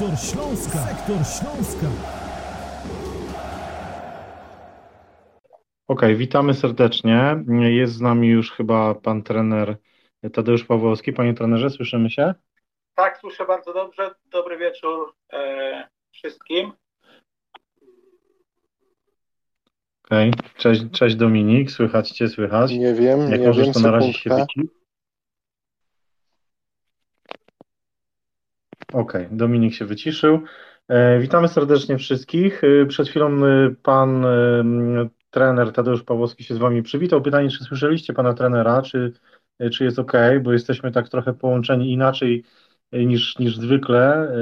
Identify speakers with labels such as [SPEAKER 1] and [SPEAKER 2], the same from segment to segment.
[SPEAKER 1] Sektor Śląska. Sektor Śląska.
[SPEAKER 2] Ok, witamy serdecznie. Jest z nami już chyba pan trener Tadeusz Pawłowski. Panie trenerze, słyszymy się?
[SPEAKER 3] Tak, słyszę bardzo dobrze. Dobry wieczór e, wszystkim.
[SPEAKER 2] Okej, cześć, cześć Dominik, słychać Cię, słychać.
[SPEAKER 4] Nie wiem,
[SPEAKER 2] Jak
[SPEAKER 4] nie
[SPEAKER 2] możesz,
[SPEAKER 4] wiem,
[SPEAKER 2] to na razie się
[SPEAKER 4] sekundka.
[SPEAKER 2] Okej, Dominik się wyciszył. E, witamy serdecznie wszystkich. E, przed chwilą e, pan trener Tadeusz Pawłowski się z Wami przywitał. Pytanie, czy słyszeliście pana trenera, czy, czy jest ok, bo jesteśmy tak trochę połączeni inaczej niż, niż zwykle.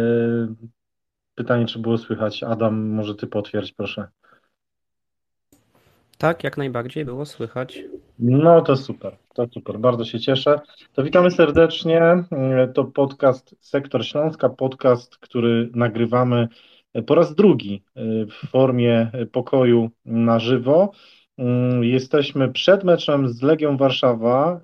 [SPEAKER 2] Pytanie, czy było słychać. Adam, może Ty potwierdź, proszę.
[SPEAKER 5] Tak, jak najbardziej było słychać.
[SPEAKER 2] No to super, to super, bardzo się cieszę. To witamy serdecznie. To podcast Sektor Śląska, podcast, który nagrywamy po raz drugi w formie pokoju na żywo. Jesteśmy przed meczem z Legią Warszawa,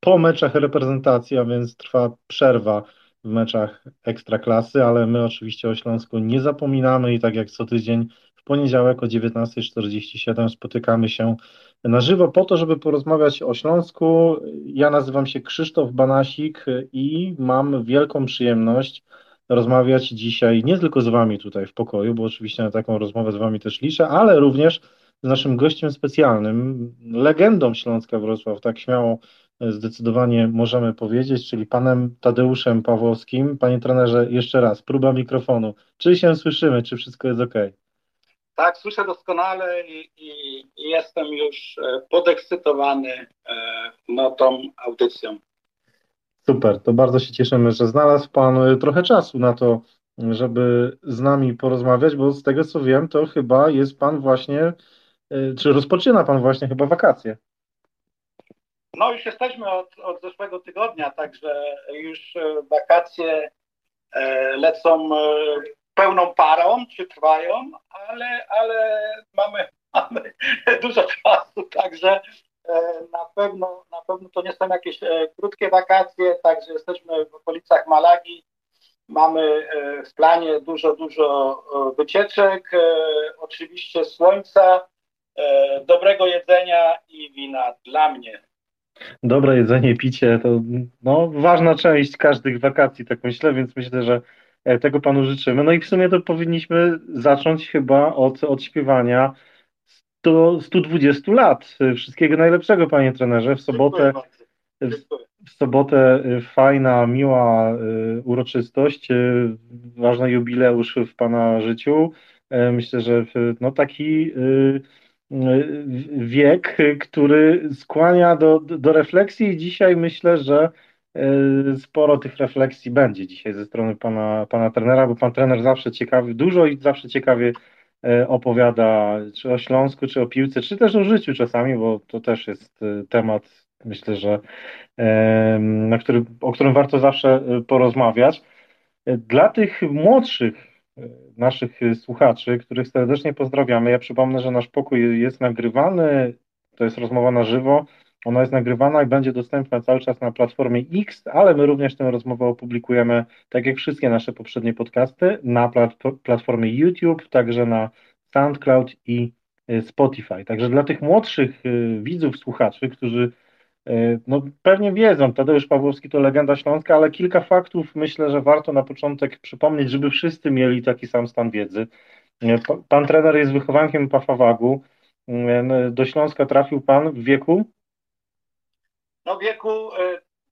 [SPEAKER 2] po meczach reprezentacji, a więc trwa przerwa w meczach ekstraklasy, ale my oczywiście o Śląsku nie zapominamy i tak jak co tydzień w poniedziałek o 19.47 spotykamy się na żywo po to, żeby porozmawiać o Śląsku. Ja nazywam się Krzysztof Banasik i mam wielką przyjemność rozmawiać dzisiaj nie tylko z Wami tutaj w pokoju, bo oczywiście na taką rozmowę z Wami też liczę, ale również z naszym gościem specjalnym, legendą Śląska Wrocław, tak śmiało zdecydowanie możemy powiedzieć, czyli panem Tadeuszem Pawłowskim. Panie trenerze, jeszcze raz, próba mikrofonu. Czy się słyszymy, czy wszystko jest ok?
[SPEAKER 3] Tak, słyszę doskonale i, i, i jestem już e, podekscytowany e, no, tą audycją.
[SPEAKER 2] Super, to bardzo się cieszymy, że znalazł Pan e, trochę czasu na to, żeby z nami porozmawiać, bo z tego co wiem, to chyba jest Pan właśnie, czy rozpoczyna Pan właśnie chyba wakacje.
[SPEAKER 3] No już jesteśmy od, od zeszłego tygodnia, także już wakacje lecą pełną parą, czy trwają, ale, ale mamy, mamy dużo czasu, także na pewno, na pewno to nie są jakieś krótkie wakacje, także jesteśmy w okolicach Malagi, mamy w planie dużo, dużo wycieczek, oczywiście słońca, dobrego jedzenia i wina dla mnie.
[SPEAKER 2] Dobre jedzenie, picie to no, ważna część każdych wakacji, tak myślę, więc myślę, że e, tego Panu życzymy. No i w sumie to powinniśmy zacząć chyba od, od śpiewania 100, 120 lat. Wszystkiego najlepszego, Panie trenerze. W sobotę, w, w sobotę e, fajna, miła e, uroczystość, ważny jubileusz w Pana życiu. Myślę, że no taki wiek, który skłania do, do refleksji i dzisiaj myślę, że e, sporo tych refleksji będzie dzisiaj ze strony pana, pana trenera, bo pan trener zawsze ciekawy, dużo i zawsze ciekawie e, opowiada czy o Śląsku, czy o piłce, czy też o życiu czasami, bo to też jest e, temat, myślę, że na który, o którym warto zawsze porozmawiać. Dla tych młodszych naszych słuchaczy, których serdecznie pozdrawiamy. Ja przypomnę, że nasz pokój jest nagrywany, to jest rozmowa na żywo. Ona jest nagrywana i będzie dostępna cały czas na platformie X, ale my również tę rozmowę opublikujemy, tak jak wszystkie nasze poprzednie podcasty, na platformie YouTube, także na SoundCloud i y, Spotify. Także dla tych młodszych y, widzów, słuchaczy, którzy E, no, pewnie wiedzą, Tadeusz Pawłowski to legenda śląska, ale kilka faktów myślę, że warto na początek przypomnieć, żeby wszyscy mieli taki sam stan wiedzy. Pan trener jest wychowankiem Pafawagu. Do Śląska trafił pan w wieku?
[SPEAKER 3] No wieku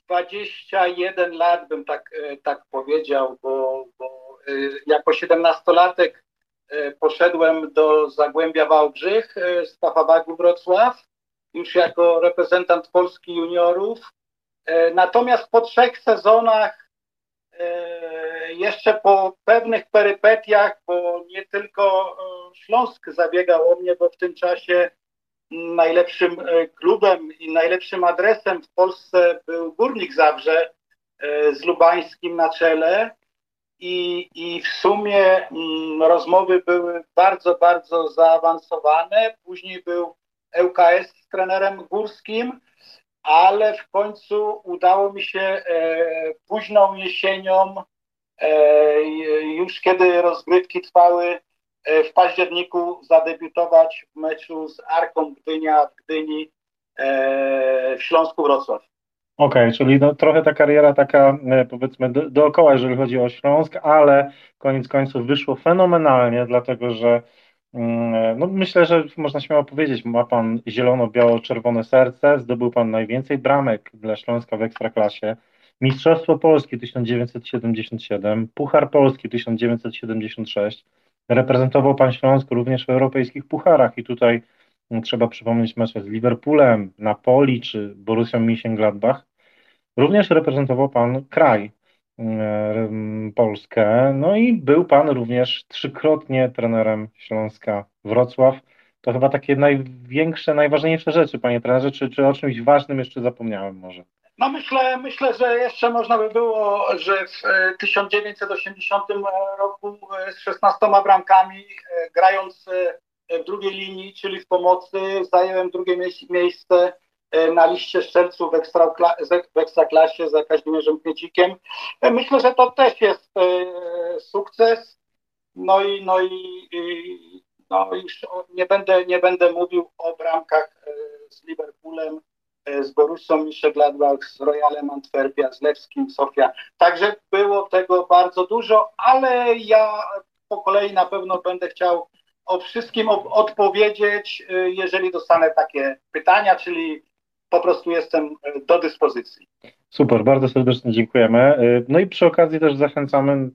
[SPEAKER 3] 21 lat bym tak, tak powiedział, bo, bo jako 17-latek poszedłem do Zagłębia Wałbrzych z Pafawagu Wrocław już jako reprezentant Polski juniorów. E, natomiast po trzech sezonach, e, jeszcze po pewnych perypetiach, bo nie tylko e, Śląsk zabiegał o mnie, bo w tym czasie najlepszym klubem i najlepszym adresem w Polsce był Górnik Zabrze z Lubańskim na czele. I, I w sumie mm, rozmowy były bardzo, bardzo zaawansowane. Później był ŁKS z trenerem Górskim, ale w końcu udało mi się e, późną jesienią Już kiedy rozgrywki trwały, w październiku zadebiutować w meczu z Arką Gdynia w Gdyni w Śląsku Wrocław.
[SPEAKER 2] Okej, okay, czyli no, trochę ta kariera taka powiedzmy do, dookoła, jeżeli chodzi o Śląsk, ale koniec końców wyszło fenomenalnie, dlatego że Mm, no myślę, że można śmiało powiedzieć, ma pan zielono-biało-czerwone serce, zdobył pan najwięcej bramek dla Śląska w Ekstraklasie, Mistrzostwo Polski 1977, Puchar Polski 1976, reprezentował pan Śląsk również w europejskich pucharach i tutaj no, trzeba przypomnieć mecze z Liverpoolem, Napoli czy Borussią Mönchengladbach. Również reprezentował pan kraj, Polskę. No i był Pan również trzykrotnie trenerem Śląska Wrocław. To chyba takie największe, najważniejsze rzeczy, Panie trenerze, czy, czy o czymś ważnym jeszcze zapomniałem może?
[SPEAKER 3] No myślę, myślę, że jeszcze można by było, że w 1980 roku z 16 bramkami, e, grając e, w drugiej linii, czyli w pomocy, zająłem drugie miejsce E, na liście strzelców w, ekstrakla w Ekstraklasie za Kazimierzem Kmiecikiem. E, myślę, że to też jest e, sukces. No i, no i no już nie będę, nie będę mówił o bramkach z Liverpoolem, z Borussią Mönchengladbach, z Royalem Antwerpia, z Lewskim, Sofia. Także było tego bardzo dużo, ale ja po kolei na pewno będę chciał o wszystkim odpowiedzieć, jeżeli dostanę takie pytania, czyli po prostu jestem e, do dyspozycji.
[SPEAKER 2] Super, bardzo serdecznie dziękujemy. E, no i przy okazji też zachęcamy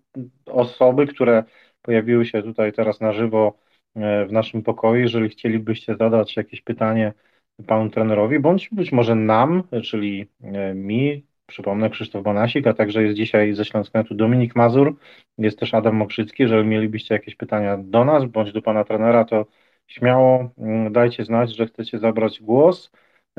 [SPEAKER 2] osoby, które pojawiły się tutaj teraz na żywo e, w naszym pokoju, jeżeli chcielibyście zadać jakieś pytanie panu trenerowi, bądź być może nam, czyli mi, przypomnę Krzysztof Banasik, a także jest dzisiaj ze Śląsknetu Dominik Mazur, jest też Adam Mokrzycki, jeżeli mielibyście jakieś pytania do nas, bądź do pana trenera, to śmiało mm, dajcie znać, że chcecie zabrać głos.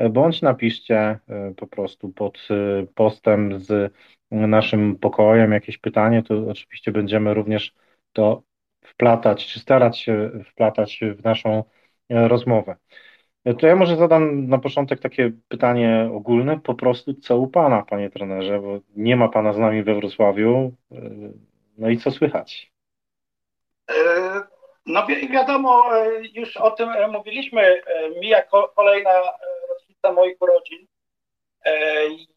[SPEAKER 2] Bądź napiszcie e, po prostu pod e, postem z naszym pokojem jakieś pytanie, to oczywiście będziemy również to wplatać, czy starać się wplatać w naszą e, rozmowę. To ja może zadam na początek takie pytanie ogólne, po prostu co u Pana, Panie trenerze, bo nie ma Pana z nami we Wrocławiu, no i co słychać?
[SPEAKER 3] No wi wiadomo, już o tym mówiliśmy, mija kolejna moich urodzin.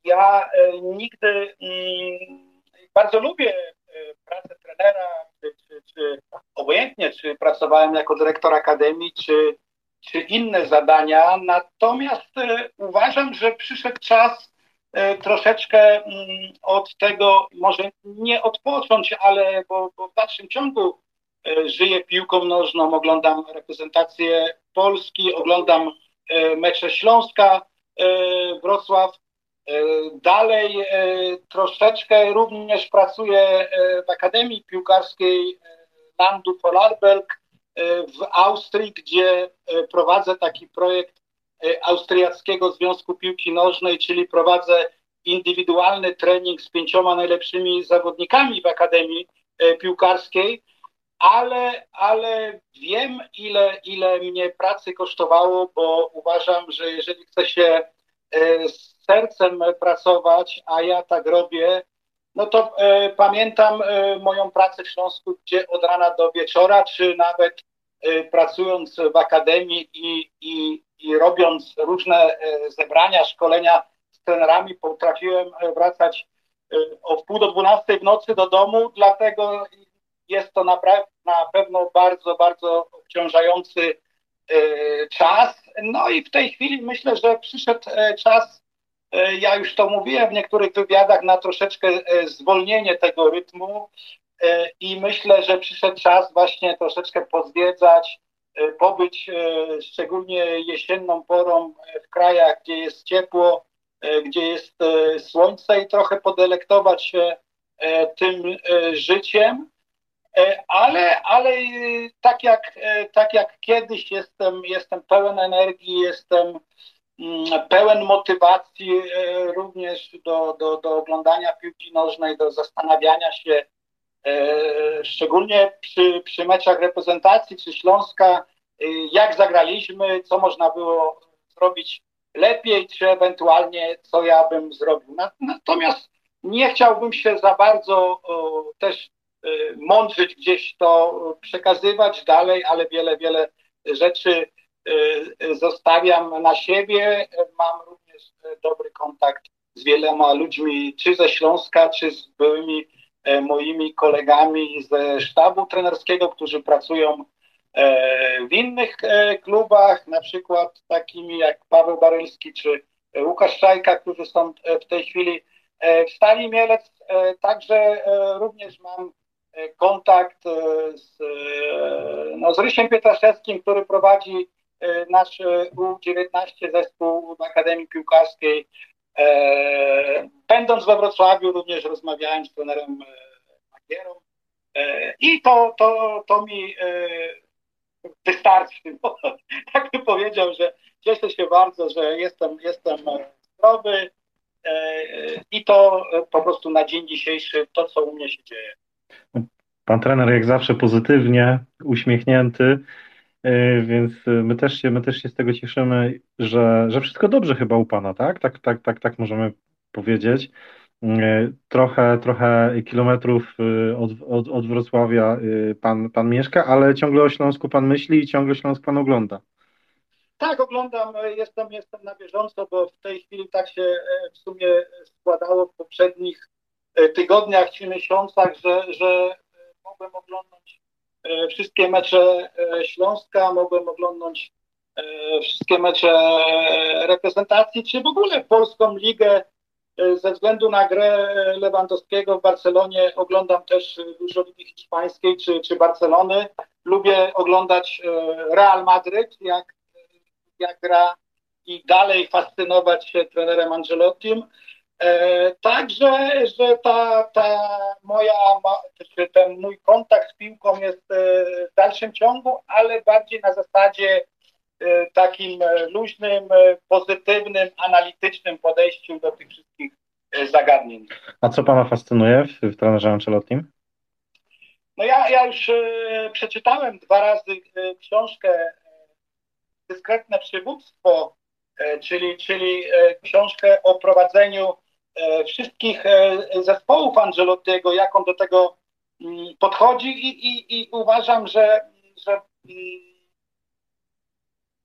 [SPEAKER 3] Ja nigdy mm, bardzo lubię pracę trenera, czy, czy, czy obojętnie, czy pracowałem jako dyrektor akademii, czy, czy inne zadania. Natomiast uważam, że przyszedł czas troszeczkę mm, od tego, może nie odpocząć, ale bo, bo w dalszym ciągu żyję piłką nożną, oglądam reprezentację Polski, oglądam E, mecze Śląska, e, Wrocław. E, dalej troszeczkę również pracuję w Akademii Piłkarskiej Landu Vorarlberg w Austrii, gdzie prowadzę taki projekt Austriackiego Związku Piłki Nożnej, czyli prowadzę indywidualny trening z pięcioma najlepszymi zawodnikami w Akademii Piłkarskiej ale, ale wiem, ile, ile mnie pracy kosztowało, bo uważam, że jeżeli chce się e, z sercem pracować, a ja tak robię, no to e, pamiętam e, moją pracę w Śląsku, gdzie od rana do wieczora, czy nawet e, pracując w akademii i, i, i robiąc różne e, zebrania, szkolenia z trenerami, potrafiłem wracać e, o wpół do dwunastej w nocy do domu, dlatego jest to na, na pewno bardzo, bardzo obciążający e, czas. No i w tej chwili myślę, że przyszedł e, czas, e, ja już to mówiłem w niektórych wywiadach, na troszeczkę zwolnienie tego rytmu i myślę, że przyszedł czas właśnie troszeczkę pozwiedzać, pobyć szczególnie jesienną porą w krajach, gdzie jest ciepło, gdzie jest słońce i trochę podelektować się tym życiem. E, ale, ale e, tak, jak, e, tak jak kiedyś jestem, jestem pełen energii, jestem mm, pełen motywacji również do, do, do oglądania piłki nożnej, do zastanawiania się, szczególnie przy, przy meczach reprezentacji czy Śląska, jak zagraliśmy, co można było zrobić lepiej, czy ewentualnie co ja bym zrobił. Natomiast nie chciałbym się za bardzo też mądrzyć gdzieś to przekazywać dalej, ale wiele, wiele rzeczy zostawiam na siebie. Mam również dobry kontakt z wieloma ludźmi, czy ze Śląska, czy z byłymi moimi kolegami ze sztabu trenerskiego, którzy pracują E, w innych e, klubach, na przykład takimi jak Paweł Barylski czy Łukasz Czajka, którzy są w tej chwili w Stali Mielec, także również mam kontakt z, no, z Rysiem Pietraszewskim, który prowadzi nasz U19 zespół w Akademii Piłkarskiej. Będąc we Wrocławiu również rozmawiałem z trenerem Magierą i to, to, to mi wystarczy. Bo, tak bym powiedział, że cieszę się bardzo, że jestem, jestem zdrowy e, i to po prostu na dzień dzisiejszy to, co u mnie się dzieje.
[SPEAKER 2] Pan trener jak zawsze pozytywnie, uśmiechnięty, e, więc my też się, my też się z tego cieszymy, że, że wszystko dobrze chyba u Pana, tak? Tak, tak, tak, tak możemy powiedzieć. E, trochę, trochę kilometrów e, od, od, od Wrocławia e, pan, pan mieszka, ale ciągle o Śląsku pan myśli i ciągle Śląsk pan ogląda.
[SPEAKER 3] Tak, oglądam, jestem, jestem na bieżąco, bo w tej chwili tak się w sumie składało w poprzednich tygodniach czy miesiącach, że, że mogłem oglądać wszystkie mecze Śląska, mogłem oglądać wszystkie mecze reprezentacji, czy w ogóle Polską Ligę ze względu na grę Lewandowskiego w Barcelonie oglądam też dużo Ligi Hiszpańskiej czy, czy Barcelony. Lubię oglądać e, Real Madryt, jak, jak gra i dalej fascynować się trenerem Angelottim. E, także, że ta, ta moja, czy ten mój kontakt z piłką jest e, w dalszym ciągu, ale bardziej na zasadzie E, takim luźnym, pozytywnym, analitycznym podejściu do tych wszystkich zagadnień.
[SPEAKER 2] A co Pana fascynuje w, w trenerze Ancelottim?
[SPEAKER 3] No ja, ja już przeczytałem dwa razy książkę Dyskretne przywództwo, czyli, czyli książkę o prowadzeniu wszystkich zespołów Angelottiego, jak on do tego mm, podchodzi i, i, i uważam, że, że mm,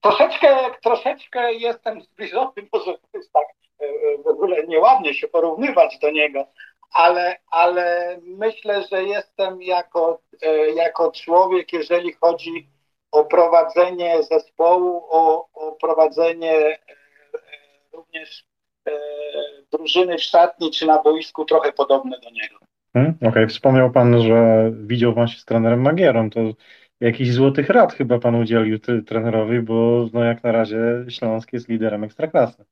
[SPEAKER 3] Troszeczkę, troszeczkę jestem zbliżony, może to jest tak e, e, w ogóle nieładnie się porównywać do niego, ale, ale myślę, że jestem jako, e, jako człowiek, jeżeli chodzi o prowadzenie zespołu, o, o prowadzenie również drużyny w szatni czy na boisku trochę podobne do niego.
[SPEAKER 2] Hmm, Okej, okay. wspomniał Pan, że widział Pan się z trenerem Magierą. To jakichś złotych rad chyba pan udzielił trenerowi, bo no jak na razie Śląsk jest liderem ekstraklasy.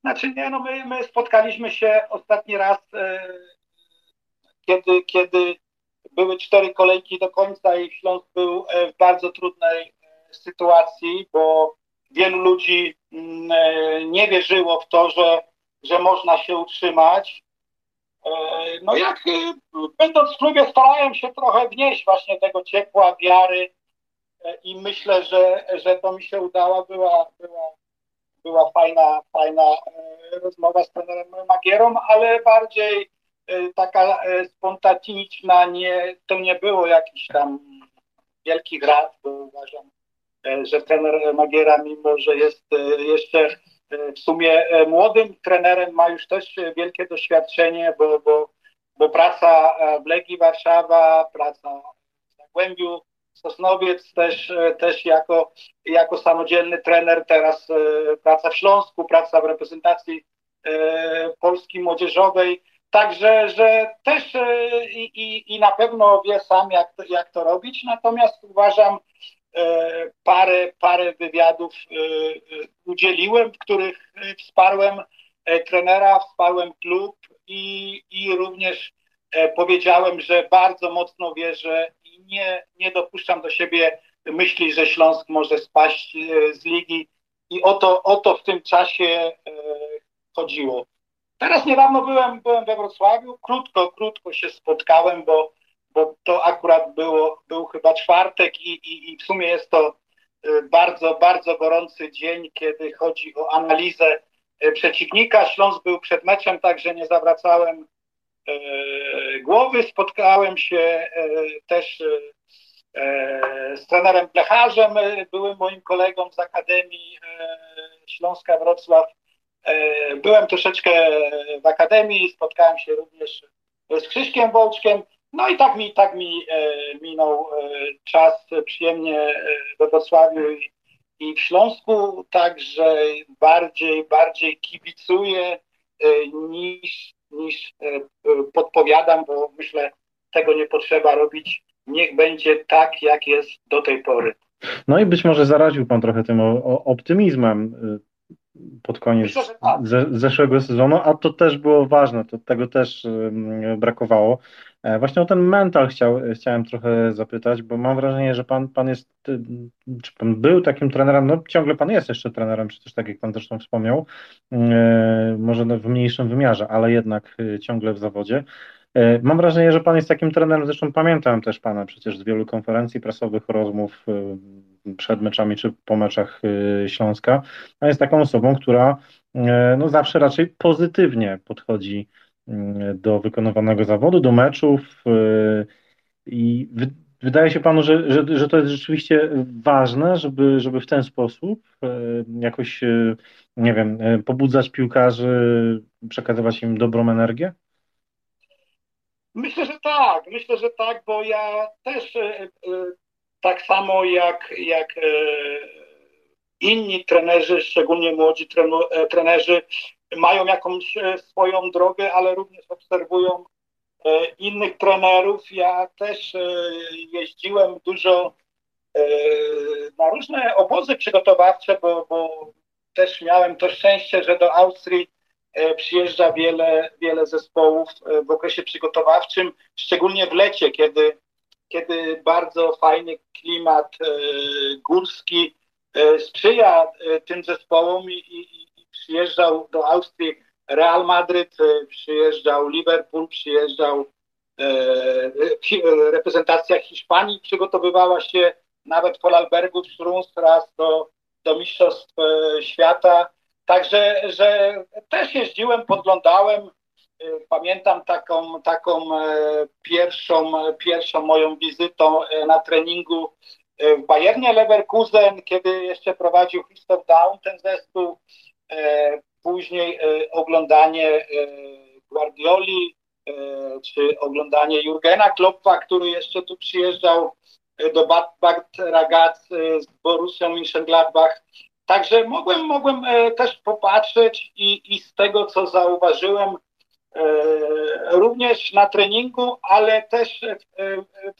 [SPEAKER 3] Znaczy nie, no my, my spotkaliśmy się ostatni raz, e, kiedy, kiedy były cztery kolejki do końca i Śląsk był e, w bardzo trudnej e, sytuacji, bo wielu ludzi mm, e, nie wierzyło w to, że, że można się utrzymać. E, no jak e, będąc w klubie starałem się trochę wnieść właśnie tego ciepła, wiary i myślę, że, że to mi się udało. Była, była, była fajna, fajna rozmowa z trenerem Magierą, ale bardziej taka spontaniczna, nie, to nie było jakiś tam wielkich rad, bo uważam, że trener Magiera, mimo że jest jeszcze w sumie e, młodym trenerem ma już też wielkie doświadczenie, bo, bo, bo praca e, w Legii Warszawa, praca w Zagłębiu Sosnowiec też, e, też jako, jako samodzielny trener, teraz praca w Śląsku, praca w reprezentacji Polski Młodzieżowej. Także, że też i, i, i na pewno wie sam, jak jak to robić. Natomiast uważam, E, parę, parę wywiadów e, e, udzieliłem, w których wsparłem trenera, wsparłem klub i, i również powiedziałem, że bardzo mocno wierzę i nie, nie dopuszczam do siebie myśli, że Śląsk może spaść z ligi i o to, o to w tym czasie chodziło. Teraz niedawno byłem, byłem we Wrocławiu, krótko, krótko się spotkałem, bo bo to akurat było, był chyba czwartek i, i, i w sumie jest to y, bardzo, bardzo gorący dzień, kiedy chodzi o analizę przeciwnika. Śląsk był przed meczem, także nie zawracałem głowy. Spotkałem się też z trenerem Blecharzem, byłym moim kolegą z Akademii Śląska Wrocław. Byłem troszeczkę w Akademii, spotkałem się również z Krzyśkiem Wołczkiem. No i tak mi, tak mi minął czas przyjemnie we Wrocławiu i, i w Śląsku, także bardziej, bardziej kibicuję niż, niż podpowiadam, bo myślę, tego nie potrzeba robić. Niech będzie tak, jak jest do tej pory.
[SPEAKER 2] No i być może zaraził Pan trochę tym optymizmem pod koniec
[SPEAKER 3] Myślę, tak.
[SPEAKER 2] ze, zeszłego sezonu, a to też było ważne, to tego też brakowało. E, Właśnie o ten mental chciał, chciałem trochę zapytać, bo mam wrażenie, że pan, pan jest, czy pan był takim trenerem, no ciągle pan jest jeszcze trenerem, przecież tak jak pan zresztą wspomniał, e, może w mniejszym wymiarze, ale jednak y, ciągle w zawodzie. E, Mam wrażenie, że pan jest takim trenerem, zresztą pamiętam też pana przecież z wielu konferencji prasowych, rozmów przed meczami czy po meczach Śląska. Pan jest taką osobą, która e, no, zawsze raczej pozytywnie podchodzi y, do wykonywanego zawodu, do meczów y, i wy- wydaje się panu, że, że, że to jest rzeczywiście ważne, żeby, żeby w ten sposób e, jakoś, e, nie wiem, pobudzać piłkarzy, przekazywać im dobrą energię?
[SPEAKER 3] Myślę, że tak, myślę, że tak, bo ja też tak samo jak, jak inni trenerzy, szczególnie młodzi e, trenerzy, mają jakąś e, swoją drogę, ale również obserwują e, innych trenerów. Ja też e, jeździłem dużo na różne obozy przygotowawcze, bo, bo też miałem to szczęście, że do Austrii przyjeżdża wiele, wiele zespołów w okresie przygotowawczym, szczególnie w lecie, kiedy, kiedy bardzo fajny klimat górski sprzyja tym zespołom i, i przyjeżdżał do Austrii Real Madryt, e, przyjeżdżał Liverpool, przyjeżdżał e, e, reprezentacja Hiszpanii, przygotowywała się nawet po Albergu Strunz raz do, do Mistrzostw Świata. Także że też jeździłem, podglądałem. Pamiętam taką, taką pierwszą, pierwszą moją wizytą na treningu w Bayernie Leverkusen, kiedy jeszcze prowadził Christoph Daum ten zespół. E, Później e, oglądanie e, Guardioli, czy oglądanie Jurgena Kloppa, który jeszcze tu przyjeżdżał do Bad, Bad Ragaz z Borussią Mönchengladbach. Także mogłem, mogłem też popatrzeć i, i z tego, co zauważyłem, również na treningu, ale też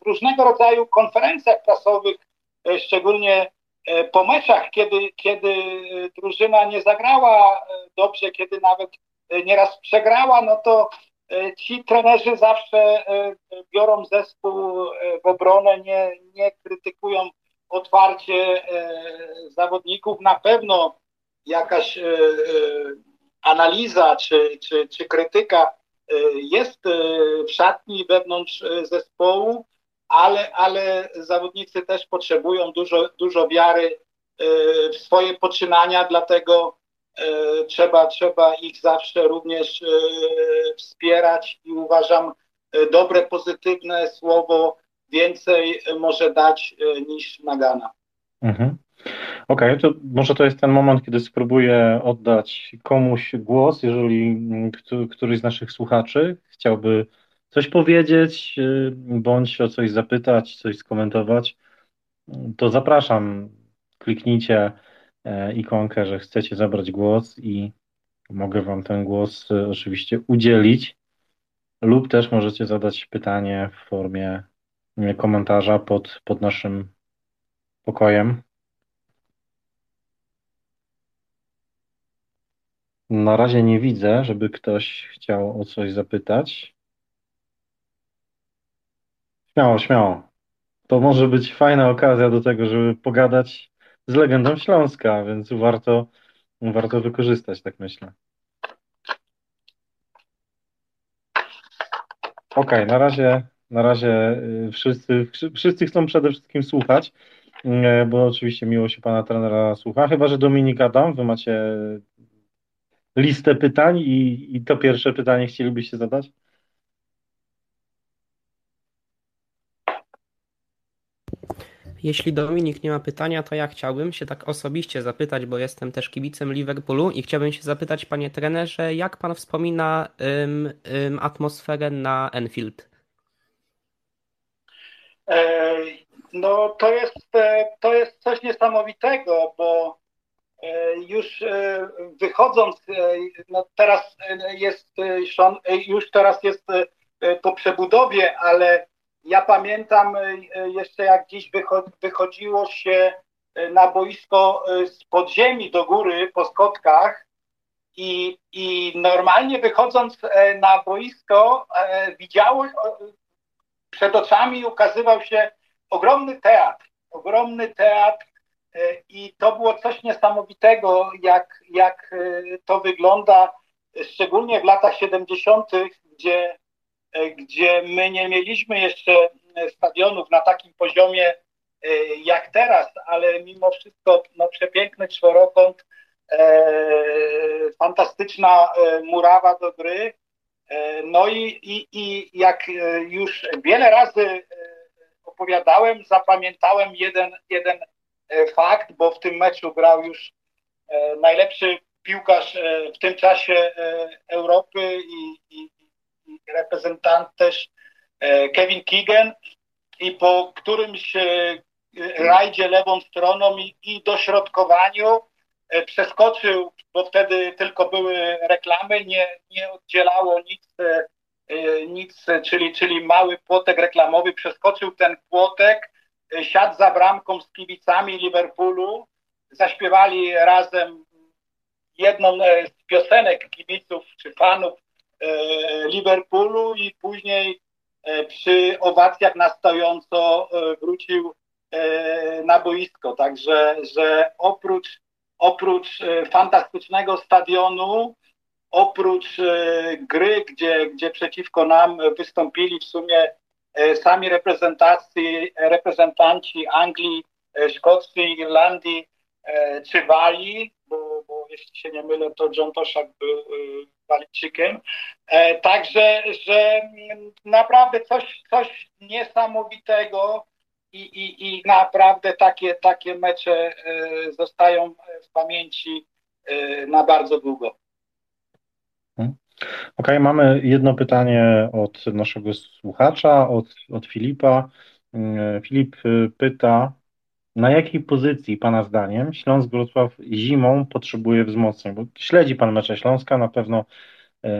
[SPEAKER 3] w różnego rodzaju konferencjach prasowych, szczególnie po meczach, kiedy, kiedy e, drużyna nie zagrała e, dobrze, kiedy nawet e, nieraz przegrała, no to e, ci trenerzy zawsze e, biorą zespół e, w obronę, nie, nie krytykują otwarcie e, zawodników. Na pewno jakaś e, e, analiza czy, czy, czy krytyka e, jest e, w szatni wewnątrz e, zespołu, ale, ale zawodnicy też potrzebują dużo, dużo wiary e, w swoje poczynania, dlatego e, trzeba, trzeba ich zawsze również e, wspierać i uważam, dobre, pozytywne słowo więcej może dać niż nagana.
[SPEAKER 2] Mhm. Okej, to może to jest ten moment, kiedy spróbuję oddać komuś głos, jeżeli mm, któ- któryś z naszych słuchaczy chciałby coś powiedzieć, y, bądź o coś zapytać, coś skomentować, to zapraszam. Kliknijcie e, ikonkę, że chcecie zabrać głos i mogę Wam ten głos e, oczywiście udzielić, lub też możecie zadać pytanie w formie komentarza pod, pod naszym pokojem. Na razie nie widzę, żeby ktoś chciał o coś zapytać. Śmiało, śmiało. To może być fajna okazja do tego, żeby pogadać z legendą Śląska, więc warto, warto wykorzystać, tak myślę. Okej, na razie, na razie y, wszyscy, wszy- wszyscy chcą przede wszystkim słuchać, y, bo oczywiście miło się pana trenera słucha, chyba że Dominik Adam, wy macie listę pytań i, i to pierwsze pytanie chcielibyście zadać?
[SPEAKER 5] Jeśli Dominik nie ma pytania, to ja chciałbym się tak osobiście zapytać, bo jestem też kibicem Liverpoolu i chciałbym się zapytać, panie trenerze, jak pan wspomina ym, ym, atmosferę na Enfield?
[SPEAKER 3] E, no to jest, e, to jest coś niesamowitego, bo e, już wychodząc, no teraz jest już teraz jest po przebudowie, ale ja pamiętam jeszcze jak dziś wychodziło się na boisko z podziemi do góry po skotkach i, i normalnie wychodząc na boisko widziało, przed oczami ukazywał się ogromny teatr, ogromny teatr e, i to było coś niesamowitego, jak, jak e, to wygląda, szczególnie w latach 70., gdzie, e, gdzie my nie mieliśmy jeszcze stadionów na takim poziomie jak teraz, ale mimo wszystko no, przepiękny czworokąt, fantastyczna murawa do gry, E, no i, i, i jak e, już wiele razy e, opowiadałem, zapamiętałem jeden, jeden fakt, bo w tym meczu grał już najlepszy piłkarz w tym czasie Europy i, i reprezentant też Kevin Keegan i po którymś rajdzie lewą stroną i, i dośrodkowaniu E, przeskoczył, bo wtedy tylko były reklamy, nie, nie oddzielało nic, e, e, nic czyli, czyli mały płotek reklamowy, przeskoczył ten płotek, siadł za bramką z kibicami Liverpoolu, zaśpiewali razem jedną z piosenek kibiców czy fanów Liverpoolu i później przy owacjach na stojąco wrócił na boisko. Także, że oprócz oprócz e, fantastycznego stadionu, oprócz e, gry, gdzie, gdzie przeciwko nam wystąpili w sumie e, sami reprezentacji, reprezentanci Anglii, Szkocji, Irlandii czy Walii, bo, bo jeśli się nie mylę, to John Toszak był Walijczykiem. Także, że mm, naprawdę coś, coś niesamowitego, i, i, i naprawdę takie, takie mecze e, zostają w pamięci e, na bardzo długo.
[SPEAKER 2] Hmm. OK, mamy jedno pytanie od naszego słuchacza, od, od Filipa. Hmm, Filip e, pyta, na jakiej pozycji Pana zdaniem Śląsk Wrocław zimą potrzebuje wzmocnień? Bo śledzi Pan mecze Śląska, na pewno e,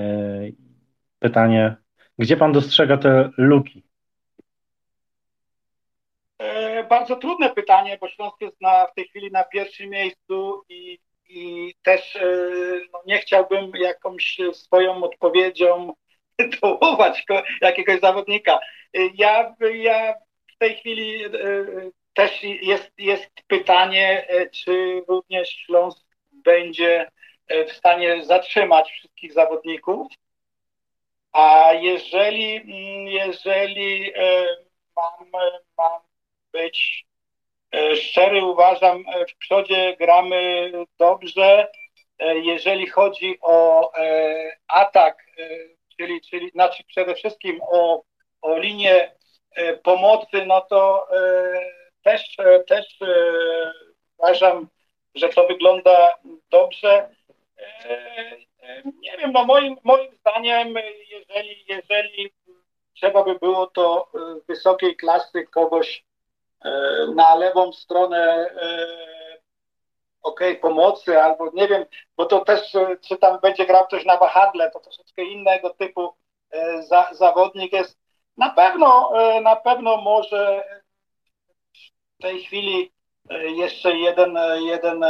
[SPEAKER 2] pytanie, gdzie Pan dostrzega te luki?
[SPEAKER 3] bardzo trudne pytanie, bo Śląsk jest na, w tej chwili na pierwszym miejscu i, i też e, no, nie chciałbym jakąś swoją odpowiedzią dołować jakiegoś zawodnika. Ja, ja w tej chwili e, też jest, jest pytanie, e, czy również Śląsk będzie w stanie zatrzymać wszystkich zawodników. A jeżeli, mm, jeżeli mam, mam być e, szczery, uważam, e, w przodzie gramy dobrze. E, jeżeli chodzi o atak, czyli, czyli znaczy przede wszystkim o, o linię pomocy, no to też, też uważam, że to wygląda dobrze. Nie wiem, no moim, moim zdaniem, jeżeli, jeżeli trzeba by było to wysokiej klasy kogoś E, na lewą stronę e, ok, pomocy, albo nie wiem, bo to też, e, czy tam będzie grał ktoś na wahadle, to troszeczkę innego typu za, zawodnik jest. Na pewno, na pewno może w tej chwili jeszcze jeden, jeden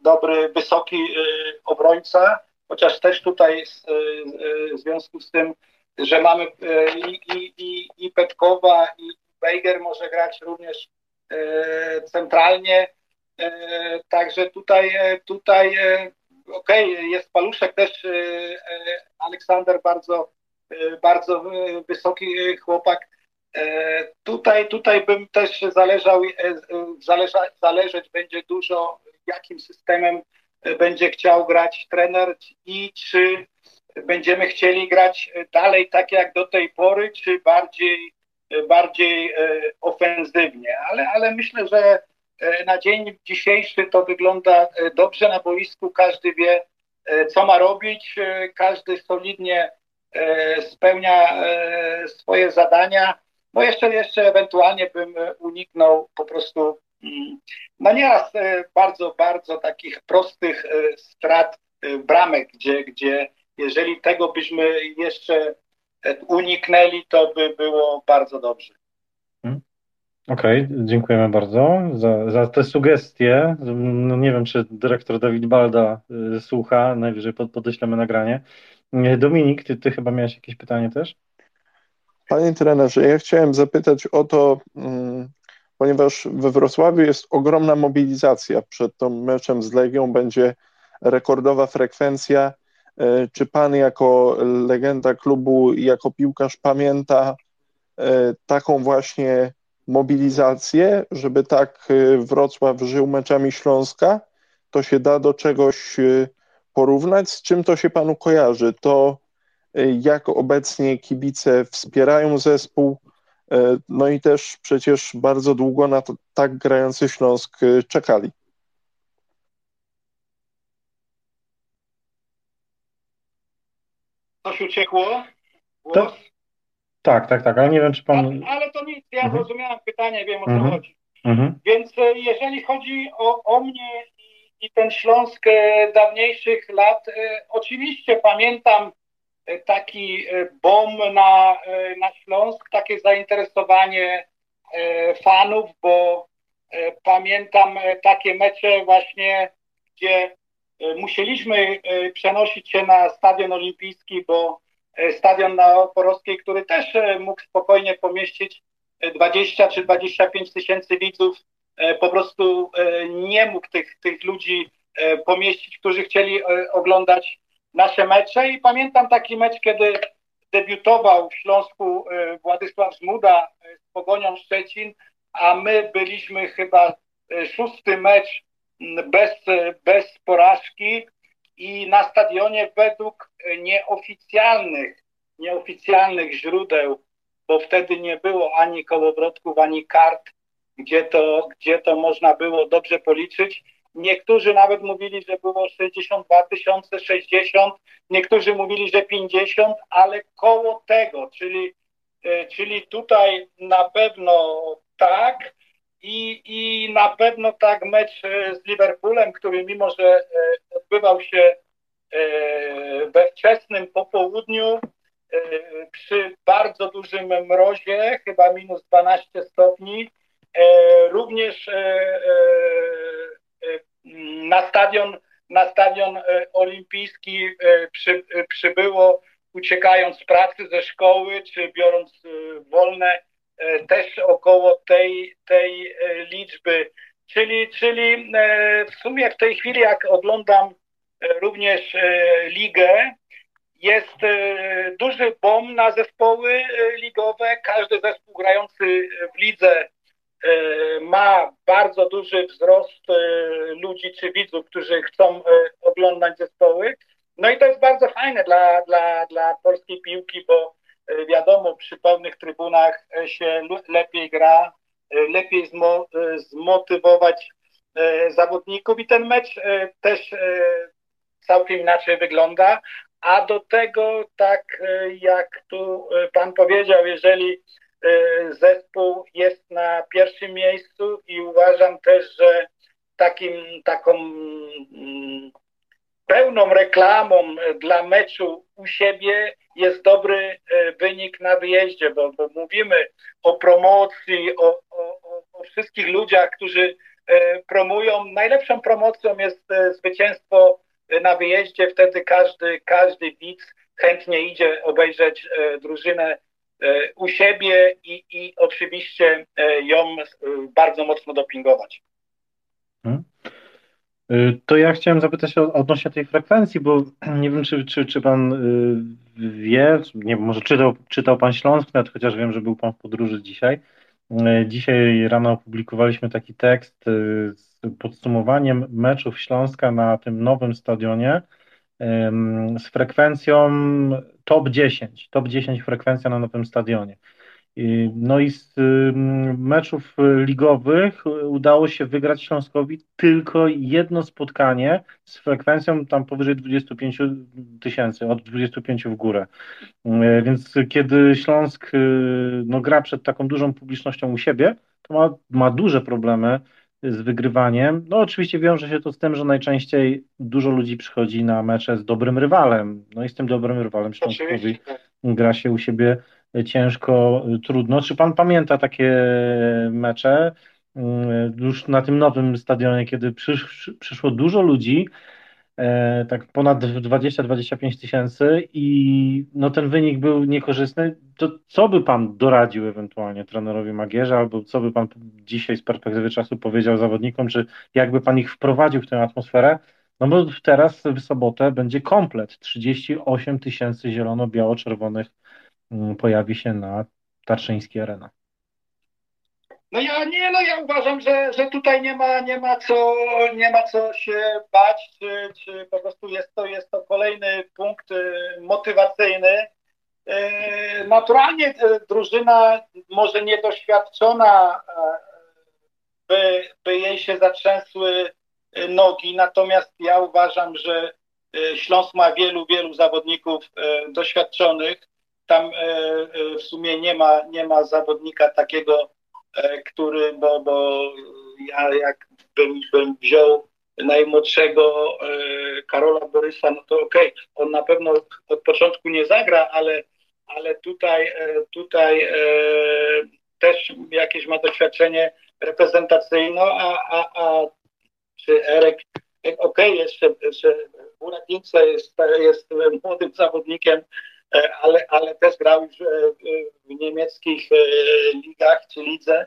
[SPEAKER 3] dobry, wysoki obrońca, chociaż też tutaj w związku z tym, że mamy i, i, i, i Petkowa, i Bejger może grać również e, centralnie. E, także tutaj, e, tutaj okej, okay, jest Paluszek też, Aleksander bardzo, bardzo wysoki chłopak. Tutaj, tutaj bym też zależał, zależa, zależeć będzie dużo, jakim systemem będzie chciał grać trener i czy będziemy chcieli grać dalej tak jak do tej pory, czy bardziej, bardziej ofensywnie. Ale, ale myślę, że na dzień dzisiejszy to wygląda dobrze na boisku. Każdy wie, co ma robić. Każdy solidnie spełnia swoje zadania. No jeszcze, jeszcze ewentualnie bym uniknął po prostu mm, no nieraz bardzo, bardzo takich prostych strat bramek, gdzie, gdzie jeżeli tego byśmy jeszcze uniknęli, to by było bardzo dobrze.
[SPEAKER 2] Hmm. Okej, okay, dziękujemy bardzo za, za te sugestie. No nie wiem, czy dyrektor Dawid Balda słucha, najwyżej pod, podeślemy nagranie. Dominik, ty, ty chyba miałeś jakieś pytanie też?
[SPEAKER 4] Panie trenerze, ja chciałem zapytać o to, mm, ponieważ we Wrocławiu jest ogromna mobilizacja. Przed tym meczem z Legią będzie rekordowa frekwencja. E, czy pan jako legenda klubu, jako piłkarz pamięta e, taką właśnie mobilizację, żeby tak e, Wrocław żył meczami Śląska? To się da do czegoś porównać? Z czym to się panu kojarzy? To jak obecnie kibice wspierają zespół, no i też przecież bardzo długo na to, tak grający Śląsk czekali.
[SPEAKER 3] Coś uciekło?
[SPEAKER 2] To, tak, tak, tak, ale nie wiem, czy pan...
[SPEAKER 3] A, ale to nic, ja mhm. zrozumiałem pytanie, wiem o co
[SPEAKER 2] mhm.
[SPEAKER 3] chodzi.
[SPEAKER 2] Mhm.
[SPEAKER 3] Więc jeżeli chodzi o, o mnie i, i ten Śląsk dawniejszych lat, e, oczywiście pamiętam taki e, bomb na, e, na Śląsk, takie zainteresowanie fanów, bo pamiętam takie mecze właśnie, gdzie E, musieliśmy e, przenosić się na Stadion Olimpijski, bo e, stadion na Oporowskiej, który też mógł spokojnie pomieścić 20 czy 25 tysięcy widzów, po prostu nie mógł tych, tych ludzi pomieścić, którzy chcieli oglądać nasze mecze. I pamiętam taki mecz, kiedy debiutował w Śląsku Władysław Zmuda z Pogonią Szczecin, a my byliśmy chyba szósty mecz bez, bez porażki i na stadionie według nieoficjalnych, nieoficjalnych źródeł, bo wtedy nie było ani kołowrotków, ani kart, gdzie to, gdzie to można było dobrze policzyć. Niektórzy nawet mówili, że było 62 tysiące, 60, niektórzy mówili, że 50, ale koło tego, czyli, e, czyli tutaj na pewno tak, i, I na pewno tak mecz e, z Liverpoolem, który mimo, że e, odbywał się we wczesnym popołudniu, przy bardzo dużym mrozie, chyba minus 12 stopni, również na stadion, na stadion olimpijski przy, przybyło, uciekając z pracy ze szkoły, czy biorąc wolne, też około tej, tej liczby. Czyli, czyli w sumie w tej chwili, jak oglądam również ligę, jest duży bom na zespoły ligowe. Każdy zespół grający w lidze ma bardzo duży wzrost ludzi czy widzów, którzy chcą oglądać zespoły. No i to jest bardzo fajne dla, dla, dla polskiej piłki, bo E, wiadomo, przy pełnych trybunach e, się lepiej gra, e, lepiej zmotywować zawodników i ten mecz też całkiem inaczej wygląda. A do tego, tak jak tu Pan powiedział, jeżeli zespół jest na pierwszym miejscu i uważam też, że takim, taką mm, pełną reklamą dla meczu u siebie jest dobry e, wynik na wyjeździe, bo, bo mówimy o promocji, o, o, o, wszystkich ludziach, którzy e, promują. Najlepszą promocją jest zwycięstwo na wyjeździe, wtedy każdy, każdy widz chętnie idzie obejrzeć drużynę u siebie i, i oczywiście ją bardzo mocno dopingować.
[SPEAKER 2] Y, to ja chciałem zapytać odnośnie tej frekwencji, bo nie wiem, czy, czy, czy pan wie, nie może czytał, czytał pan Śląsk, nawet chociaż wiem, że był pan w podróży dzisiaj. Dzisiaj rano opublikowaliśmy taki tekst z podsumowaniem meczów Śląska na tym nowym stadionie z frekwencją top 10, top 10 frekwencja na nowym stadionie. No i z meczów ligowych udało się wygrać Śląskowi tylko jedno spotkanie z frekwencją tam powyżej 25 tysięcy, od 25 w górę. Więc kiedy Śląsk no, gra przed taką dużą publicznością u siebie, to ma, ma duże problemy z wygrywaniem. No oczywiście wiąże się to z tym, że najczęściej dużo ludzi przychodzi na mecze z dobrym rywalem. No i z tym dobrym rywalem Śląskowi gra się u siebie ciężko, trudno. Czy pan pamięta takie mecze mm, już na tym nowym stadionie, kiedy przysz, przyszło dużo ludzi, tak ponad 20-25 tysięcy i no ten wynik był niekorzystny, to co by pan doradził ewentualnie trenerowi Magierze, albo co by pan dzisiaj z perspektywy czasu powiedział zawodnikom, czy jakby pan ich wprowadził w tę atmosferę? No bo teraz w sobotę będzie komplet 38 tysięcy zielono-biało-czerwonych Mm, pojawi się na Tarszyńskiej Arena.
[SPEAKER 3] No ja nie, no ja uważam, że, że tutaj nie ma, nie ma co, nie ma co się bać, czy, czy po prostu jest to, jest to kolejny punkt y, motywacyjny. Y, naturalnie y, drużyna może niedoświadczona, by, by jej się zatrzęsły nogi, natomiast ja uważam, że Śląsk ma wielu, wielu zawodników doświadczonych, tam w sumie nie ma, nie ma zawodnika takiego, który, bo, bo ja jakbym bym wziął najmłodszego Karola Borysa, no to okej, okay, on na pewno od początku nie zagra, ale, ale tutaj, tutaj też jakieś ma doświadczenie reprezentacyjne, a, a, a czy Erek, okej, okay, jeszcze, jeszcze Buratince jest, jest młodym zawodnikiem, E, ale, ale też grał już e, w niemieckich e, ligach czy lidze.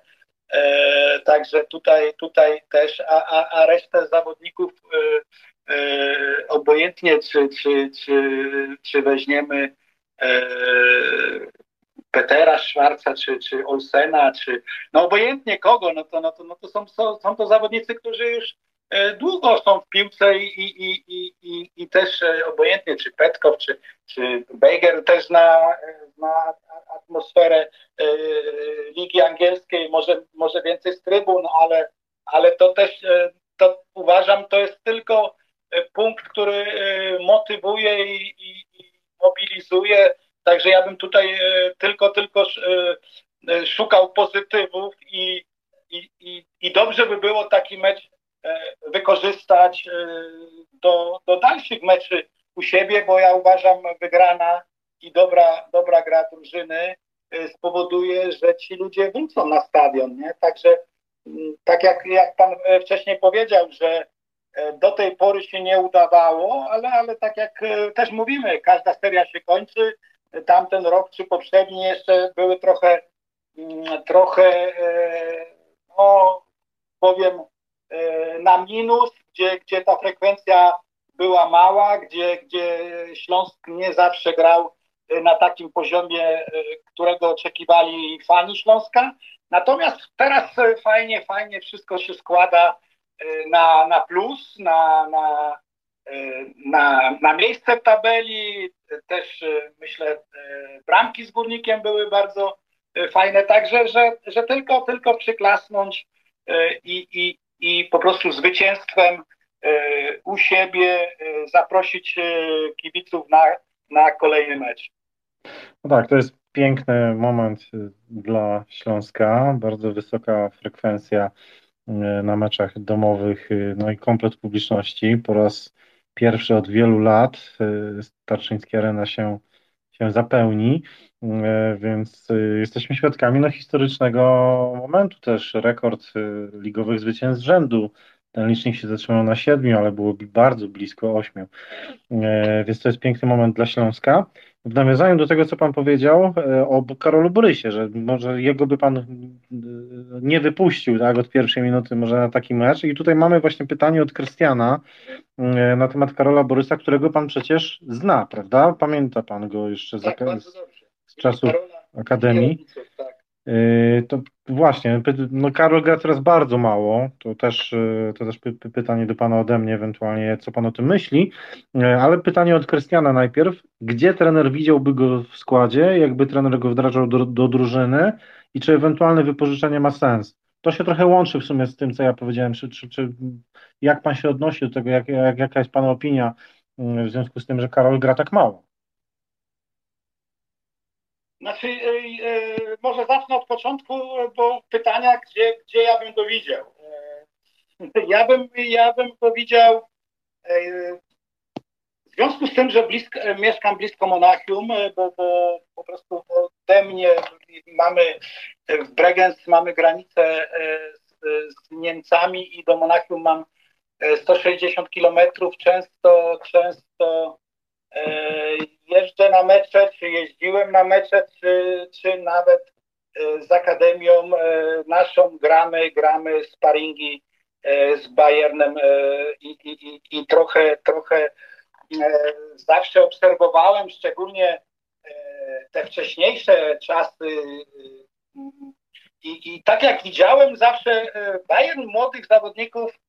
[SPEAKER 3] Także tutaj, tutaj też, a, a, a resztę zawodników obojętnie czy, czy, czy, czy weźmiemy Petera Schwarza, czy, czy Olsena, czy no obojętnie kogo, no to, no to, no to są, są, są to zawodnicy, którzy już E, długo są w piłce i, i, i, i, i też e, obojętnie, czy Petkow, czy, czy Bejger też zna, zna atmosferę e, Ligi Angielskiej, może, może więcej z trybun, ale, ale to też to uważam, to jest tylko punkt, który motywuje i, i, i mobilizuje. Także ja bym tutaj tylko, tylko szukał pozytywów i, i, i, i dobrze by było taki mecz E, wykorzystać e, do, do dalszych meczy u siebie, bo ja uważam wygrana i dobra, dobra gra drużyny e, spowoduje, że ci ludzie wrócą na stadion. Nie? Także mm, tak jak, jak pan wcześniej powiedział, że do tej pory się nie udawało, ale, ale tak jak też mówimy, każda seria się kończy. Tamten rok czy poprzedni jeszcze były trochę, mm, trochę no powiem, E, na minus, gdzie, gdzie ta frekwencja była mała, gdzie, gdzie Śląsk nie zawsze grał e, na takim poziomie, e, którego oczekiwali fani Śląska. Natomiast teraz fajnie, fajnie wszystko się składa na, na plus, na, na, na, na miejsce w tabeli. Też myślę, bramki z górnikiem były bardzo fajne, także że, że tylko, tylko przyklasnąć i, i, i po prostu zwycięstwem e, u siebie e, zaprosić e, kibiców na, na kolejny mecz.
[SPEAKER 2] No tak, to jest piękny moment dla Śląska, bardzo wysoka frekwencja na meczach domowych, no i komplet publiczności. Po raz pierwszy od wielu lat Starczyńska Arena się, się zapełni. E, więc e, jesteśmy świadkami no, historycznego momentu też. Rekord e, ligowych zwycięstw z rzędu. Ten licznik się zatrzymał na siedmiu, ale było bardzo blisko ośmiu. Więc to jest piękny moment dla Śląska. W nawiązaniu do tego, co Pan powiedział o Karolu Borysie, że może jego by Pan nie wypuścił tak, od pierwszej minuty może na taki mecz. I tutaj mamy właśnie pytanie od Krystiana na temat Karola Borysa, którego Pan przecież zna, prawda? Pamięta Pan go jeszcze
[SPEAKER 3] tak,
[SPEAKER 2] z, z czasów Akademii.
[SPEAKER 3] Tak.
[SPEAKER 2] To Właśnie, no Karol gra teraz bardzo mało, to też, e, to też py pytanie do Pana ode mnie ewentualnie, co Pan o tym myśli, e, ale pytanie od Krystiana najpierw, gdzie trener widziałby go w składzie, jakby trener go wdrażał do, do drużyny i czy ewentualne wypożyczenie ma sens? To się trochę łączy w sumie z tym, co ja powiedziałem, czy, czy, czy jak Pan się odnosi do tego, jak, jak, jaka jest Pana opinia mm, w związku z tym, że Karol gra tak mało?
[SPEAKER 3] Znaczy, może zacznę od początku, bo pytania, gdzie, gdzie ja bym go widział. Yy, ja, bym, ja bym go widział w związku z tym, że blisko, mieszkam blisko Monachium, bo, bo po prostu ode mnie mamy w Bregenz mamy granicę z, z Niemcami i do Monachium mam 160 kilometrów. Często, często jeżdżę na mecze, czy jeździłem na mecze, czy, czy nawet z Akademią naszą gramy, gramy sparingi z Bayernem i, i, i, trochę, trochę zawsze obserwowałem, szczególnie te wcześniejsze czasy i, i tak jak widziałem, zawsze Bayern młodych zawodników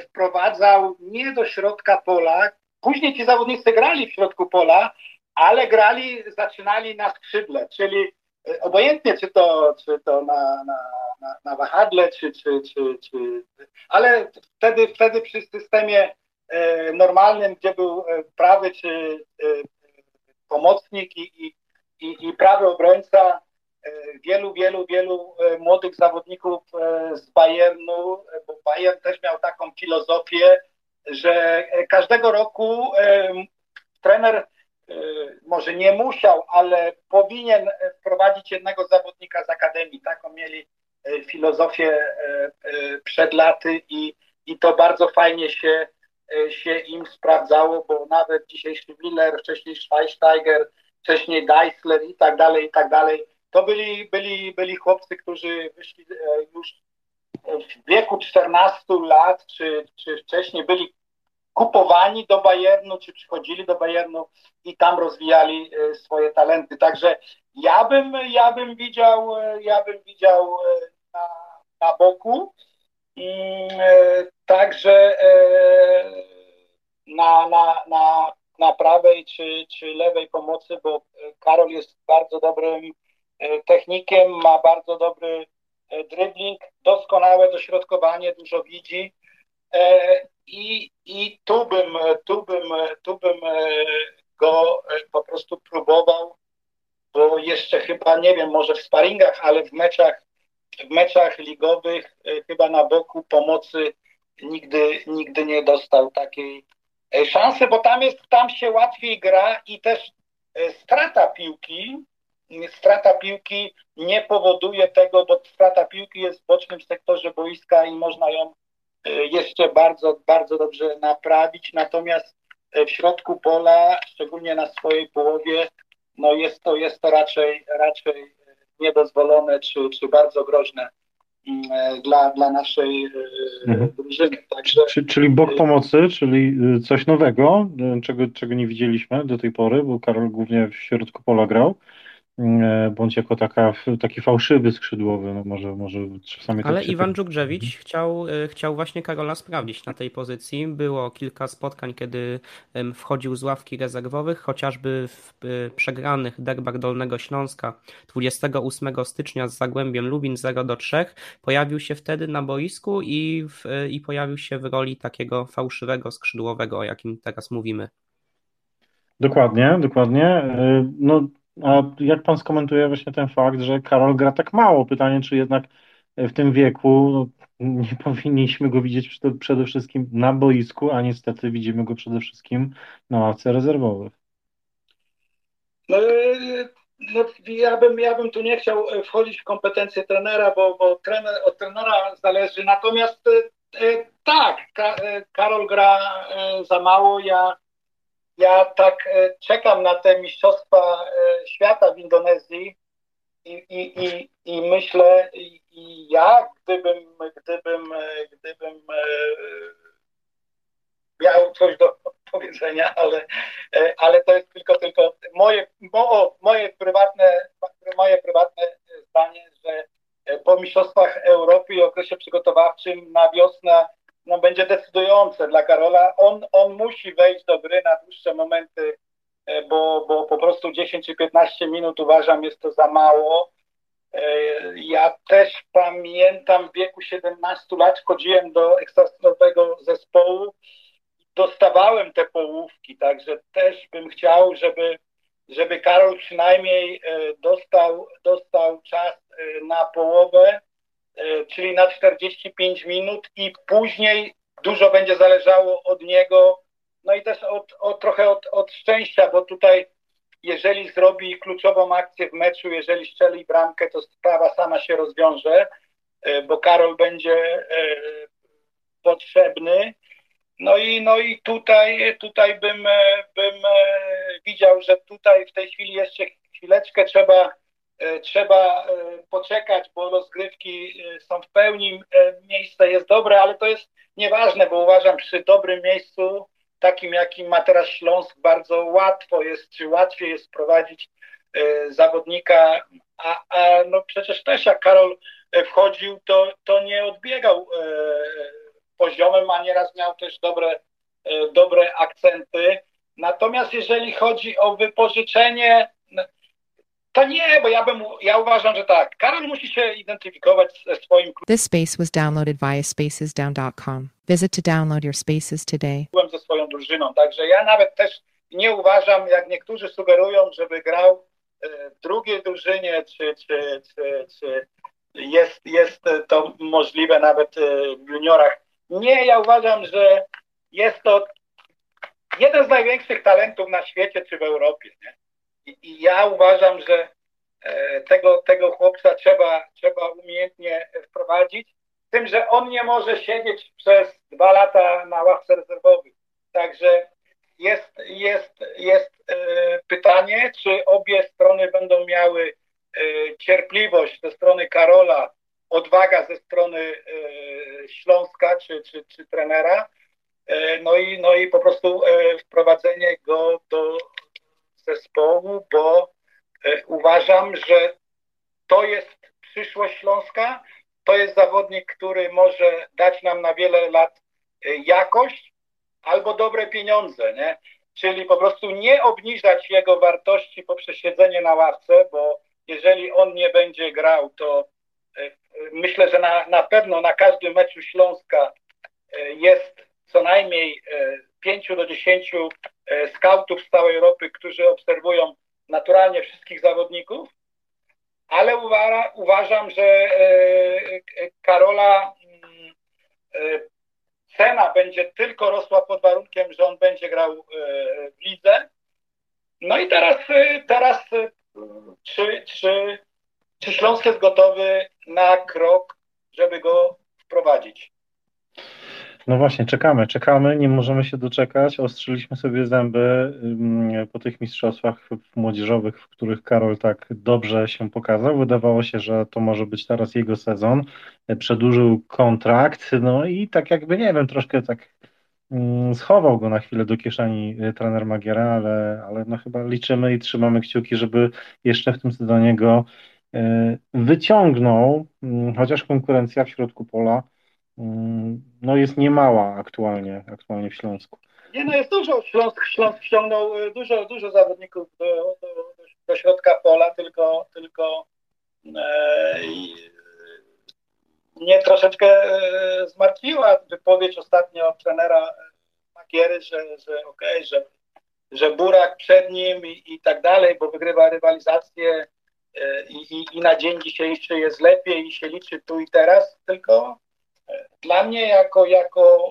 [SPEAKER 3] wprowadzał nie do środka pola, Później ci zawodnicy grali w środku pola, ale grali, zaczynali na skrzydle, czyli e, obojętnie czy to, czy to na, na, na, na wahadle, czy, czy, czy, czy, ale wtedy, wtedy przy systemie e, normalnym, gdzie był e, prawy czy pomocnik i, i, i, i prawy obrońca, wielu, wielu, wielu młodych zawodników z Bayernu, bo Bayern też miał taką filozofię, że każdego roku trener e, może nie musiał, ale powinien wprowadzić jednego zawodnika z akademii. Taką mieli e, filozofię e, przed laty i, i to bardzo fajnie się, się im sprawdzało, bo nawet dzisiejszy Miller, wcześniej Schweinsteiger, wcześniej Geisler i tak dalej, i tak dalej. To byli, byli, byli chłopcy, którzy wyszli już w wieku 14 lat, czy, czy wcześniej byli kupowani do Bayernu, czy przychodzili do Bayernu i tam rozwijali e, swoje talenty. Także ja bym, ja bym widział, e, ja bym widział e, na, na boku. Także na, na, na, na prawej czy, czy lewej pomocy, bo Karol jest bardzo dobrym technikiem, ma bardzo dobry dribbling, doskonałe dośrodkowanie, dużo widzi i, i tu, bym, tu, bym, tu bym go po prostu próbował, bo jeszcze chyba, nie wiem, może w sparingach, ale w meczach, w meczach ligowych chyba na boku pomocy nigdy, nigdy nie dostał takiej szansy, bo tam jest, tam się łatwiej gra i też strata piłki, strata piłki nie powoduje tego, bo strata piłki jest w bocznym sektorze boiska i można ją E, jeszcze bardzo, bardzo dobrze naprawić, natomiast e, w środku pola, szczególnie na swojej połowie, no jest to, jest to raczej, raczej niedozwolone czy, czy bardzo groźne mm, dla, dla naszej mhm. drużyny.
[SPEAKER 2] Także, czyli bok pomocy, czyli coś nowego, czego, czego nie widzieliśmy do tej pory, bo Karol głównie w środku pola grał. E, bądź jako taka, taki fałszywy skrzydłowy, no może, może czasami...
[SPEAKER 5] Ale tak Iwan Dżugrzewicz mhm. chciał, e, chciał właśnie Karola sprawdzić na tej pozycji. Było kilka spotkań, kiedy wchodził z ławki rezerwowych, chociażby w e, przegranych derbach Dolnego Śląska 28 stycznia z Zagłębiem Lubin 0 do 3 pojawił się wtedy na boisku i, w, i pojawił się w roli takiego fałszywego skrzydłowego, o jakim teraz mówimy.
[SPEAKER 2] Dokładnie, dokładnie. No a jak pan skomentuje właśnie ten fakt, że Karol gra tak mało? Pytanie, czy jednak w tym wieku no, nie powinniśmy go widzieć przede wszystkim na boisku, a niestety widzimy go przede wszystkim na ławce rezerwowych.
[SPEAKER 3] No, no, ja, bym, ja bym tu nie chciał wchodzić w kompetencje trenera, bo, bo trener, od trenera zależy. Natomiast e, tak, e, Karol gra e, za mało. Ja ja tak e, czekam na te mistrzostwa e, świata w Indonezji i, i, i, i myślę, i ja gdybym, gdybym, e, gdybym miał coś do powiedzenia, ale, ale to jest tylko, tylko moje, mo, moje, prywatne, moje prywatne zdanie, że po Mistrzostwach Europy i okresie przygotowawczym na wiosnę no, będzie decydujące dla Karola. On, on musi wejść do 10 czy 15 minut uważam jest to za mało. Ja też pamiętam w wieku 17 lat chodziłem do ekstraklasowego zespołu dostawałem te połówki, także też bym chciał, żeby, żeby Karol przynajmniej e, dostał, dostał czas e, na połowę, e, czyli na 45 minut i później dużo będzie zależało od niego, no i też od, od trochę od, od szczęścia, bo tutaj jeżeli zrobi kluczową akcję w meczu, jeżeli strzeli bramkę, to sprawa sama się rozwiąże, bo Karol będzie potrzebny. No i, no i tutaj, tutaj bym, e, bym e, widział, że tutaj w tej chwili jeszcze chwileczkę trzeba, e, trzeba poczekać, bo rozgrywki są w pełni, miejsce jest dobre, ale to jest nieważne, bo uważam przy dobrym miejscu, takim jakim ma teraz Śląsk, bardzo łatwo jest, czy łatwiej jest prowadzić zawodnika, a, a no przecież też jak Karol wchodził, to, to nie odbiegał poziomem, a nieraz miał też dobre, e, dobre akcenty. Natomiast jeżeli chodzi o wypożyczenie, to nie, bo ja bym, ja uważam, że tak. Karol musi się identyfikować ze swoim klubem.
[SPEAKER 6] This space was downloaded via spacesdown.com. Visit to download your spaces today.
[SPEAKER 3] ze swoją drużyną. Także ja nawet też nie uważam, jak niektórzy sugerują, żeby grał e, w drugiej drużynie, czy, czy, czy, czy jest, jest to możliwe nawet e, w juniorach. Nie, ja uważam, że jest to jeden z największych talentów na świecie czy w Europie. Nie? I, ja uważam, że e, tego, tego chłopca trzeba, trzeba umiejętnie wprowadzić, tym, że on nie może siedzieć przez dwa lata na ławce rezerwowej. Także jest, jest, jest e, pytanie, czy obie strony będą miały e, cierpliwość ze strony Karola odwaga ze strony Śląska czy, czy, czy trenera, no i, no i po prostu wprowadzenie go do zespołu, bo uważam, że to jest przyszłość Śląska, to jest zawodnik, który może dać nam na wiele lat jakość albo dobre pieniądze, nie? Czyli po prostu nie obniżać jego wartości poprzez siedzenie na ławce, bo jeżeli on nie będzie grał, to myślę, że na, na pewno na każdym meczu Śląska e, jest co najmniej 5 e, do 10 e, skautów z całej Europy, którzy obserwują naturalnie wszystkich zawodników, ale uwa uważam, że Karola mm, cena będzie tylko rosła pod warunkiem, że on będzie grał w lidze. No i teraz, teraz czy, czy czy Śląsk jest gotowy na krok, żeby go wprowadzić?
[SPEAKER 2] No właśnie, czekamy, czekamy, nie możemy się doczekać. Ostrzyliśmy sobie zęby po tych mistrzostwach młodzieżowych, w których Karol tak dobrze się pokazał. Wydawało się, że to może być teraz jego sezon. Przedłużył kontrakt, no i tak jakby, nie wiem, troszkę tak schował go na chwilę do kieszeni y, trener Magiera, ale, ale no chyba liczymy i trzymamy kciuki, żeby jeszcze w tym sezonie go E, wyciągnął, chociaż konkurencja w środku pola no jest niemała aktualnie, aktualnie w Śląsku.
[SPEAKER 3] Nie, no jest dużo. Śląsk, Śląsk ściągnął e, dużo, dużo zawodników do, do, do środka pola, tylko, tylko e, mnie troszeczkę e, zmartwiła wypowiedź ostatnio trenera Magiery, że, że okej, okay, że, że Burak przed nim i, i tak dalej, bo wygrywa rywalizację E, i, i, na dzień dzisiejszy jest lepiej i się liczy tu i teraz, tylko e, dla mnie jako, jako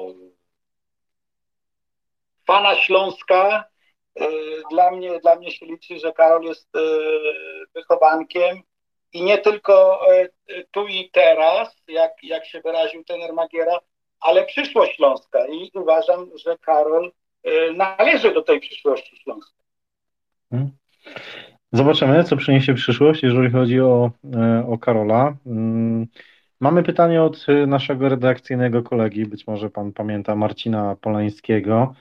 [SPEAKER 3] fana Śląska, e, dla mnie, dla mnie się liczy, że Karol jest wychowankiem i nie tylko tu i teraz, jak, jak się wyraził tener Magiera, ale przyszłość Śląska i uważam, że Karol należy do tej przyszłości Śląska.
[SPEAKER 2] Hmm. Zobaczymy, co przyniesie przyszłość, jeżeli chodzi o, e, o Karola. Mamy pytanie od e, naszego redakcyjnego kolegi, być może pan pamięta Marcina Polańskiego.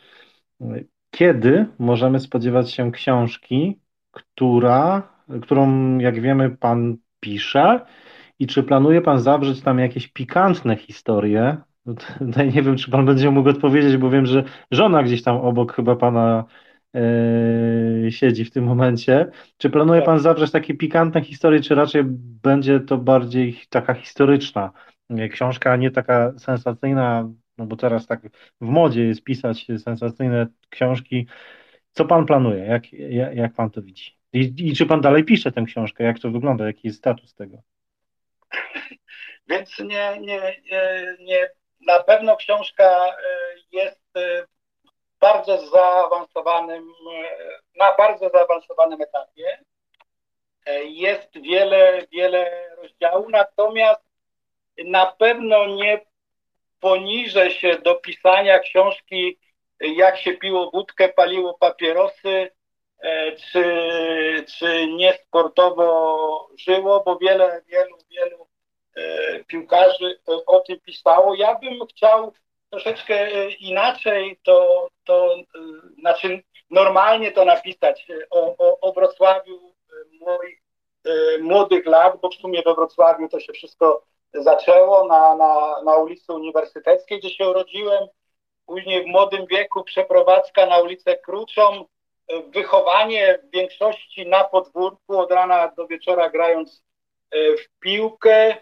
[SPEAKER 2] Kiedy możemy spodziewać się książki, która, którą, jak wiemy, pan pisze I czy planuje pan zawrzeć tam jakieś pikantne historie? No tutaj nie wiem, czy pan będzie mógł odpowiedzieć, bo wiem, że żona gdzieś tam obok chyba pana siedzi w tym momencie. Czy planuje pan zawrzeć takie pikantne historie, czy raczej będzie to bardziej taka historyczna e, książka, a nie taka sensacyjna, no bo teraz tak w modzie jest pisać sensacyjne książki. Co pan planuje? Jak, jak, jak pan to widzi? I, I czy pan dalej pisze tę książkę? Jak to wygląda? Jaki jest status tego?
[SPEAKER 3] Więc nie, nie, nie, nie, na pewno książka e, jest e, bardzo zaawansowanym, e, na bardzo zaawansowanym etapie. Jest wiele, wiele rozdziałów, natomiast na pewno nie poniżę się do pisania książki, jak się piło wódkę, paliło papierosy, czy, czy niesportowo żyło, bo wiele, wielu, wielu E, piłkarzy o tym pisało. Ja bym chciał troszeczkę e, inaczej to, to e, znaczy normalnie to napisać o, o, o Wrocławiu moich młodych lat, bo w sumie we Wrocławiu to się wszystko zaczęło na, na, na ulicy Uniwersyteckiej, gdzie się urodziłem. Później w młodym wieku przeprowadzka na ulicę Kruczą, wychowanie w większości na podwórku, od rana do wieczora grając w piłkę.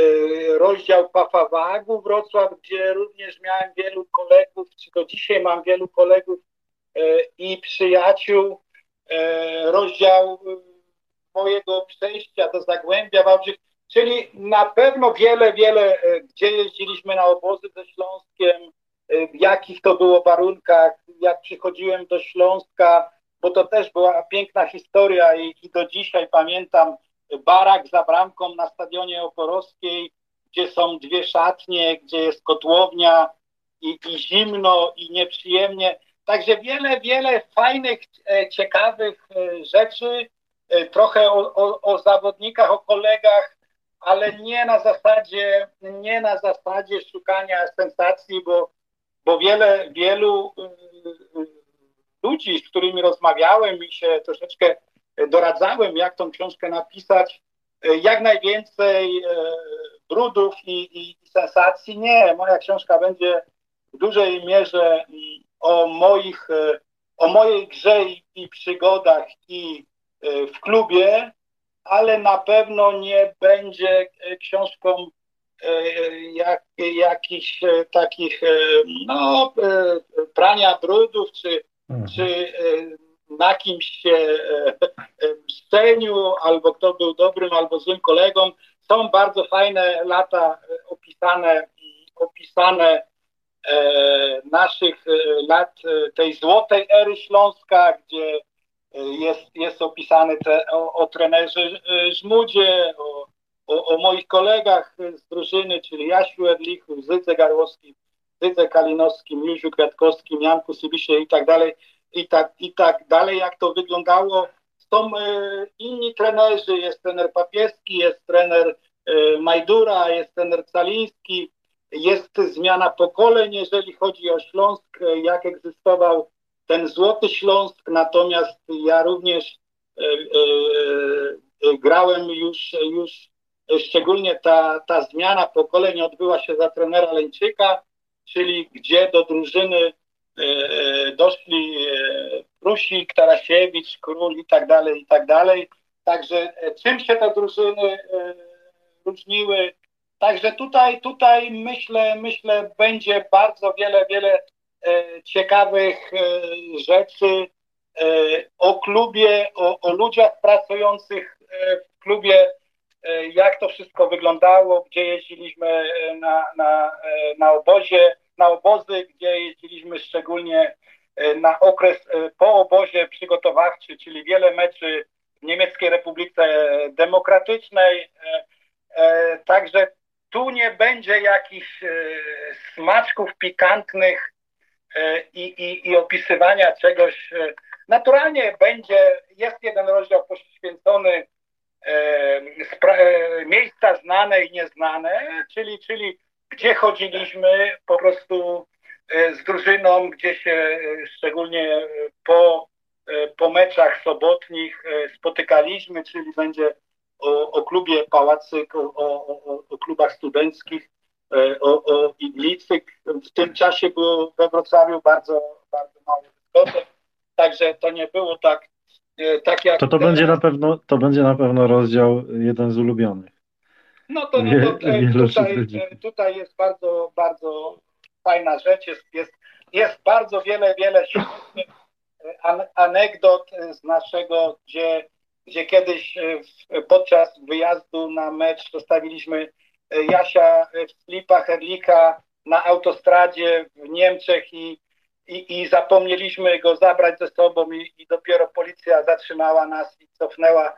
[SPEAKER 3] Y, rozdział Pafawagu Wrocław, gdzie również miałem wielu kolegów, czy do dzisiaj mam wielu kolegów y, i przyjaciół. Y, rozdział mojego przejścia do Zagłębia Wałbrzych, czyli na pewno wiele, wiele, gdzie jeździliśmy na obozy ze Śląskiem, w jakich to było warunkach, jak przychodziłem do Śląska, bo to też była piękna historia i, i do dzisiaj pamiętam barak za bramką na stadionie Oporowskiej, gdzie są dwie szatnie, gdzie jest kotłownia i, i zimno i nieprzyjemnie. Także wiele, wiele fajnych, e, ciekawych e, rzeczy, e, trochę o, o, o, zawodnikach, o kolegach, ale nie na zasadzie, nie na zasadzie szukania sensacji, bo, bo wiele, wielu ludzi, z którymi rozmawiałem i się troszeczkę doradzałem, jak tą książkę napisać, e, jak najwięcej e, brudów i, i, sensacji. Nie, moja książka będzie w dużej mierze mm, o moich, e, o mojej grze i przygodach i w klubie, ale na pewno nie będzie książką jak, jakichś takich no, prania brudów czy, mhm. czy na kimś się e, albo kto był dobrym albo złym kolegą. Są bardzo fajne lata e, opisane, opisane e, naszych lat tej złotej ery Śląska, gdzie jest, jest opisany te, o, o trenerze Żmudzie, o, o, o, moich kolegach z drużyny, czyli Jasiu Erlichu, Zydze Garłowskim, Zydze Kalinowskim, Józiu Kwiatkowskim, Janku Sybisie i tak dalej i tak, i tak dalej, jak to wyglądało. Są e, inni trenerzy, jest trener Papieski, jest trener e, Majdura, jest trener Caliński, jest zmiana pokoleń, jeżeli chodzi o Śląsk, e, jak egzystował ten Złoty Śląsk, natomiast ja również grałem już, już szczególnie ta, ta zmiana pokoleń odbyła się za trenera Leńczyka, czyli gdzie do drużyny doszli e, Prusik, Tarasiewicz, Król i tak dalej, i tak dalej. Także czym się te drużyny różniły? Także tutaj, tutaj myślę, myślę, będzie bardzo wiele, wiele ciekawych rzeczy o klubie, o, o ludziach pracujących w klubie, jak to wszystko wyglądało, gdzie jeździliśmy na, na, na obozie, na obozy, gdzie jeździliśmy szczególnie e, na okres e, po obozie przygotowawczy, czyli wiele meczy w Niemieckiej Republice Demokratycznej. E, także tu nie będzie jakichś smaczków pikantnych i, i, i opisywania czegoś. Naturalnie będzie, jest jeden rozdział poświęcony miejsca znane i nieznane, czyli, czyli gdzie chodziliśmy po prostu e, z drużyną, gdzie się e, szczególnie e, po, po meczach sobotnich spotykaliśmy, czyli będzie o, o klubie Pałacyk, o, o, o klubach studenckich, e, o, o Iglicy. W tym czasie było we Wrocławiu bardzo, bardzo mało dyskotek, także to nie było tak, e, tak jak
[SPEAKER 2] To to będzie na pewno, to będzie na pewno rozdział jeden z ulubionych.
[SPEAKER 3] No to, no to e, tutaj, e, tutaj jest bardzo, bardzo fajna rzecz. Jest, jest, jest bardzo wiele, wiele e, an- anegdot e, z naszego, gdzie, gdzie kiedyś e, podczas wyjazdu na mecz zostawiliśmy Jasia w slipach Erlika na autostradzie w Niemczech i, i, i zapomnieliśmy go zabrać ze sobą i, i dopiero policja zatrzymała nas i cofnęła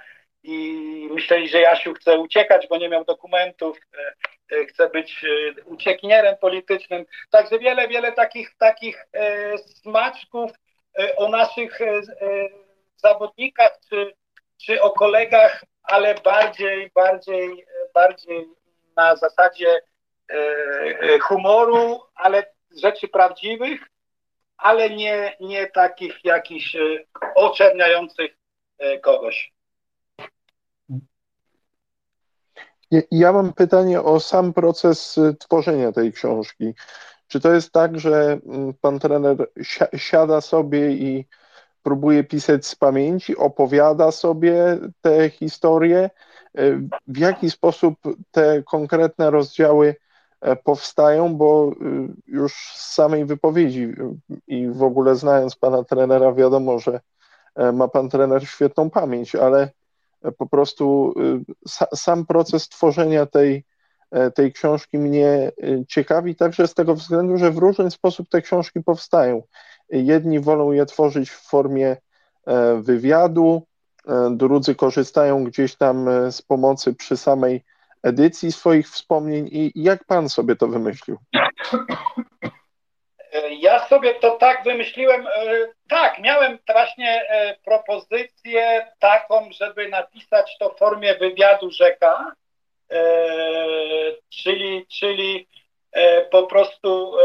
[SPEAKER 3] i myśleli, że Jasiu chce uciekać, bo nie miał dokumentów, e, e, chce być e, uciekinierem politycznym. Także wiele, wiele takich, takich smaczków o naszych zawodnikach czy, czy o kolegach, ale bardziej, bardziej, bardziej na zasadzie humoru, ale rzeczy prawdziwych, ale nie, nie takich jakichś oczerniających kogoś.
[SPEAKER 4] Ja- mam pytanie o sam proces y, tworzenia tej książki. Czy to jest tak, że mm, pan trener si- siada sobie i próbuje pisać z pamięci, opowiada sobie te historie? Y, W jaki sposób te konkretne rozdziały e, powstają? Bo y, już z samej wypowiedzi i w ogóle znając pana trenera, wiadomo, że e, ma pan trener świetną pamięć, ale po prostu y, sa, sam proces tworzenia tej, e, tej książki mnie y, ciekawi, także z tego względu, że w różny sposób te książki powstają. Jedni wolą je tworzyć w formie e, wywiadu, e, drudzy korzystają gdzieś tam z pomocy przy samej edycji swoich wspomnień. I jak pan sobie to wymyślił?
[SPEAKER 3] Ja sobie to tak wymyśliłem. e, Tak, miałem właśnie e, propozycję taką, żeby napisać to w formie wywiadu rzeka, e, czyli, czyli po prostu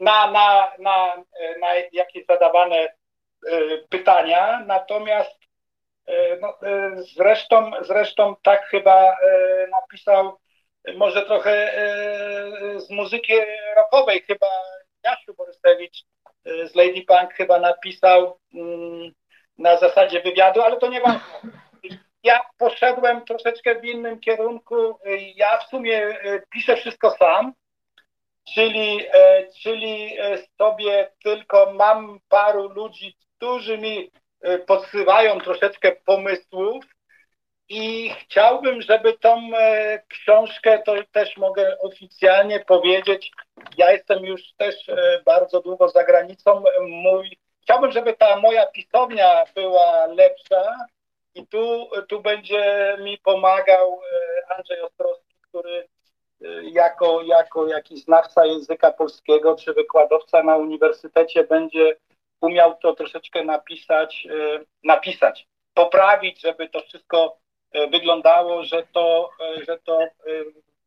[SPEAKER 3] na, na, na, na jakieś zadawane pytania. Natomiast no, zresztą, zresztą tak chyba napisał może trochę z muzyki rockowej chyba Jasiu Borysewicz e, z Lady Punk chyba napisał mm, na zasadzie wywiadu, ale to nie ważne. Ja poszedłem troszeczkę w innym kierunku. Ja w sumie e, piszę wszystko sam, czyli, e, czyli sobie tylko mam paru ludzi, którzy mi podsyłają troszeczkę pomysłów i chciałbym, żeby tą e, książkę, to też mogę oficjalnie powiedzieć, ja jestem już też e, bardzo długo za granicą, mój, chciałbym, żeby ta moja pisownia była lepsza. I tu, tu będzie mi pomagał e, Andrzej Ostrowski, który e, jako, jako jakiś znawca języka polskiego czy wykładowca na uniwersytecie będzie umiał to troszeczkę napisać, e, napisać, poprawić, żeby to wszystko e, wyglądało, że to, e, że to e,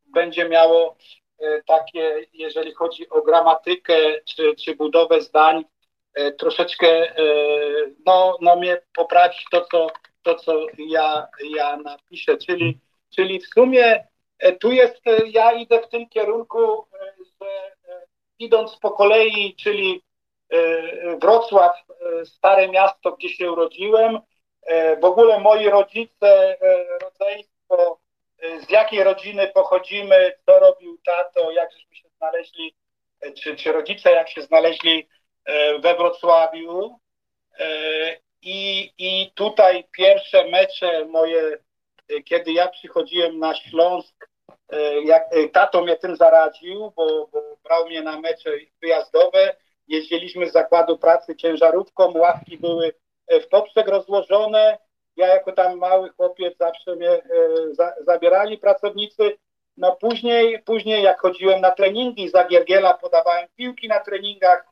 [SPEAKER 3] będzie miało e, takie, jeżeli chodzi o gramatykę czy, czy budowę zdań, e, troszeczkę e, no, no mnie poprawić to, co, to, co ja, ja napiszę. Czyli, czyli w sumie e, tu jest, e, ja idę w tym kierunku, e, że e, idąc po kolei, czyli e, Wrocław, e, stare miasto, gdzie się urodziłem, E, W ogóle moi rodzice, e, rodzeństwo, e, z jakiej rodziny pochodzimy, co robił tato, jak żeśmy się znaleźli, e, czy, czy rodzice jak się znaleźli e, we Wrocławiu. E, I, I tutaj pierwsze mecze moje, e, kiedy ja przychodziłem na Śląsk, e, jak, e, tato mnie tym zaradził, bo, bo brał mnie na mecze wyjazdowe. Jeździliśmy z zakładu pracy ciężarówką, ławki były e, w poprzek rozłożone. Ja jako tam mały chłopiec zawsze mnie e, za, zabierali pracownicy. No później, później jak chodziłem na treningi za Giergiela, podawałem piłki na treningach,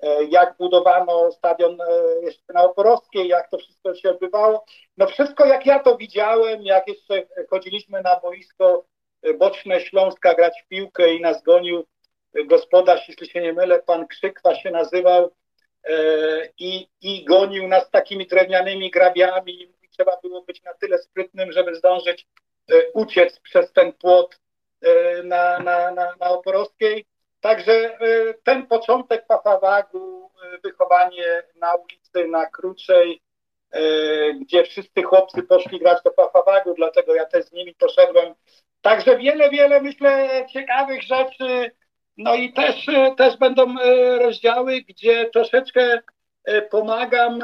[SPEAKER 3] e, jak budowano stadion e, jeszcze na Oporowskiej, jak to wszystko się odbywało. No wszystko jak ja to widziałem, jak jeszcze chodziliśmy na boisko e, boczne Śląska grać w piłkę i nas gonił e, gospodarz, jeśli się nie mylę, pan Krzykwa się nazywał, e, i, i gonił nas takimi drewnianymi grabiami. trzeba było być na tyle sprytnym, żeby zdążyć uciec przez ten płot na, na, na, na Oporowskiej. Także ten początek Papawagu, wychowanie na ulicy, na Kruczej, gdzie wszyscy chłopcy poszli grać do Papawagu, dlatego ja też z nimi poszedłem. Także wiele, wiele myślę ciekawych rzeczy. No i też, też będą rozdziały, gdzie troszeczkę pomagam,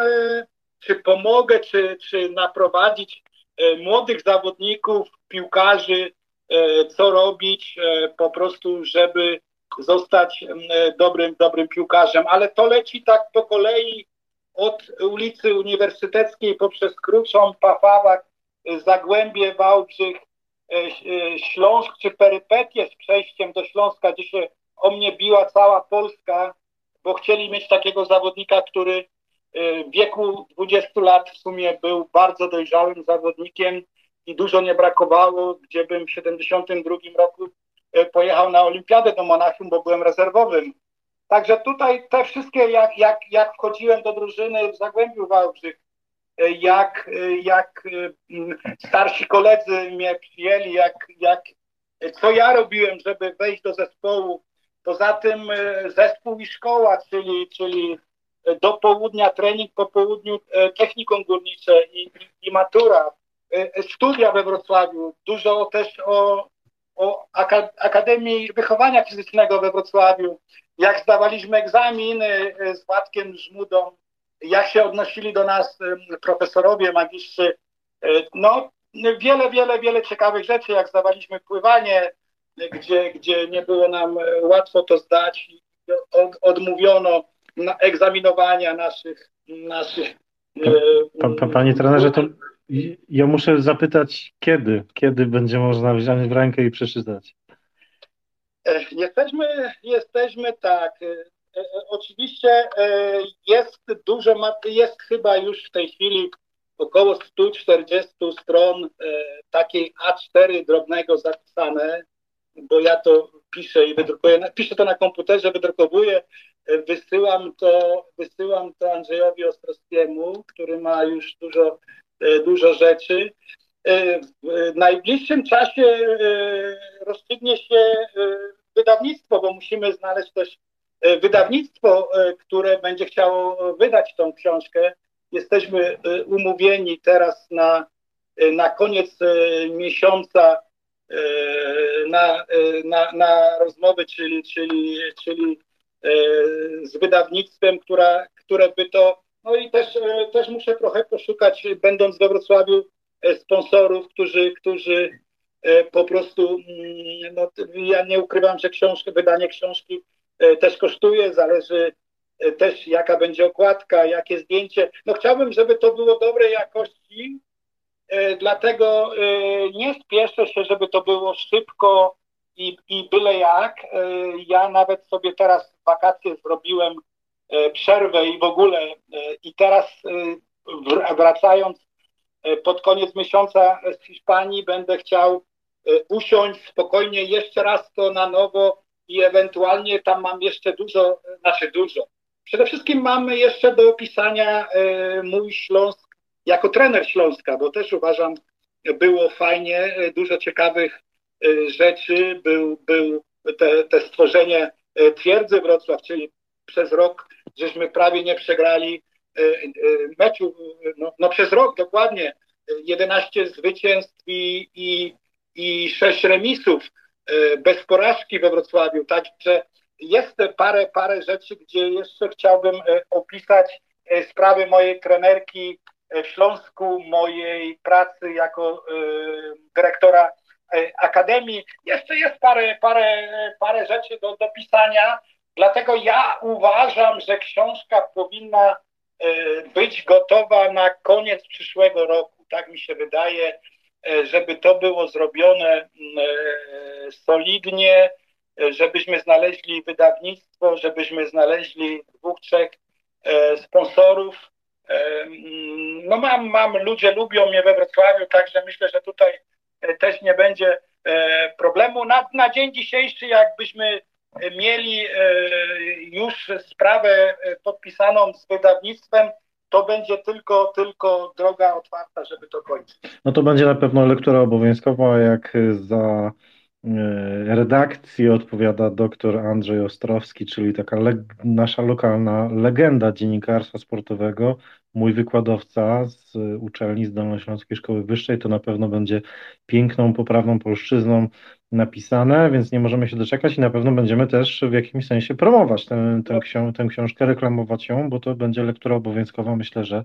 [SPEAKER 3] czy pomogę, czy, czy naprowadzić młodych zawodników, piłkarzy, co robić po prostu, żeby zostać dobrym, dobrym piłkarzem. Ale to leci tak po kolei od ulicy Uniwersyteckiej poprzez Kruczą, Pafawak, Zagłębie, Wałbrzych, Śląsk, czy perypetie z przejściem do Śląska, gdzie się o mnie biła cała Polska, bo chcieli mieć takiego zawodnika, który w wieku 20 lat w sumie był bardzo dojrzałym zawodnikiem i dużo nie brakowało, gdzie bym w 72 roku pojechał na olimpiadę do Monachium, bo byłem rezerwowym. Także tutaj te wszystkie, jak, jak, jak wchodziłem do drużyny w Zagłębiu Wałbrzych, jak, jak starsi koledzy mnie przyjęli, jak, jak, co ja robiłem, żeby wejść do zespołu. Poza tym zespół i szkoła, czyli, czyli do południa trening, po południu technikum górnicze i, i, matura, studia we Wrocławiu, dużo też o, o Akademii Wychowania Fizycznego we Wrocławiu, jak zdawaliśmy egzamin z Władkiem Żmudą, jak się odnosili do nas profesorowie, magistrzy. No, wiele, wiele, wiele ciekawych rzeczy, jak zdawaliśmy pływanie, gdzie, gdzie nie było nam łatwo to zdać, od, odmówiono na egzaminowania naszych. naszych
[SPEAKER 2] pa, panie trenerze, to ja muszę zapytać, kiedy? Kiedy będzie można wziąć w rękę i przeczytać?
[SPEAKER 3] Jesteśmy, jesteśmy tak. Oczywiście jest dużo, jest chyba już w tej chwili około 140 stron takiej A4 drobnego zapisane, bo ja to piszę i wydrukuję, piszę to na komputerze, wydrukowuję, wysyłam to, wysyłam to Andrzejowi Ostrowskiemu, który ma już dużo, dużo rzeczy. W najbliższym czasie rozstrzygnie się wydawnictwo, bo musimy znaleźć też wydawnictwo, które będzie chciało wydać tą książkę. Jesteśmy umówieni teraz na, na koniec miesiąca na, na, na rozmowy, czyli, czyli, czyli z wydawnictwem, która, które by to, no i też, też muszę trochę poszukać, będąc we Wrocławiu, sponsorów, którzy, którzy po prostu, no, ja nie ukrywam, że książkę, wydanie książki też kosztuje, zależy też jaka będzie okładka, jakie zdjęcie. No chciałbym, żeby to było dobrej jakości, dlatego nie spieszę się, żeby to było szybko i, i byle jak. Ja nawet sobie teraz wakacje zrobiłem przerwę i w ogóle i teraz wracając pod koniec miesiąca z Hiszpanii będę chciał usiąść spokojnie jeszcze raz to na nowo i ewentualnie tam mam jeszcze dużo, znaczy dużo. Przede wszystkim mamy jeszcze do opisania mój Śląsk jako trener Śląska, bo też uważam, było fajnie, dużo ciekawych rzeczy, był, był te, te stworzenie twierdzy Wrocław, czyli przez rok żeśmy prawie nie przegrali meczu, no, no przez rok dokładnie, 11 zwycięstw i, i, i 6 remisów bez porażki we Wrocławiu, także jest parę, parę rzeczy, gdzie jeszcze chciałbym opisać sprawy mojej trenerki w Śląsku, mojej pracy jako dyrektora Akademii. Jeszcze jest parę, parę, parę rzeczy do dopisania, dlatego ja uważam, że książka powinna być gotowa na koniec przyszłego roku. Tak mi się wydaje, żeby to było zrobione solidnie, żebyśmy znaleźli wydawnictwo, żebyśmy znaleźli dwóch, trzech sponsorów. No mam, mam, ludzie lubią mnie we Wrocławiu, także myślę, że tutaj też nie będzie problemu. Na, na dzień dzisiejszy, jakbyśmy mieli już sprawę podpisaną z wydawnictwem, to będzie tylko, tylko droga otwarta, żeby to kończyć.
[SPEAKER 2] No to będzie na pewno lektura obowiązkowa, jak za E, redakcji odpowiada dr Andrzej Ostrowski, czyli taka nasza lokalna legenda dziennikarstwa sportowego, mój wykładowca z uczelni z Dolnośląskiej Szkoły Wyższej, to na pewno będzie piękną, poprawną polszczyzną napisane, więc nie możemy się doczekać i na pewno będziemy też w jakimś sensie promować tę, tę, ksią tę książkę, reklamować ją, bo to będzie lektura obowiązkowa, myślę, że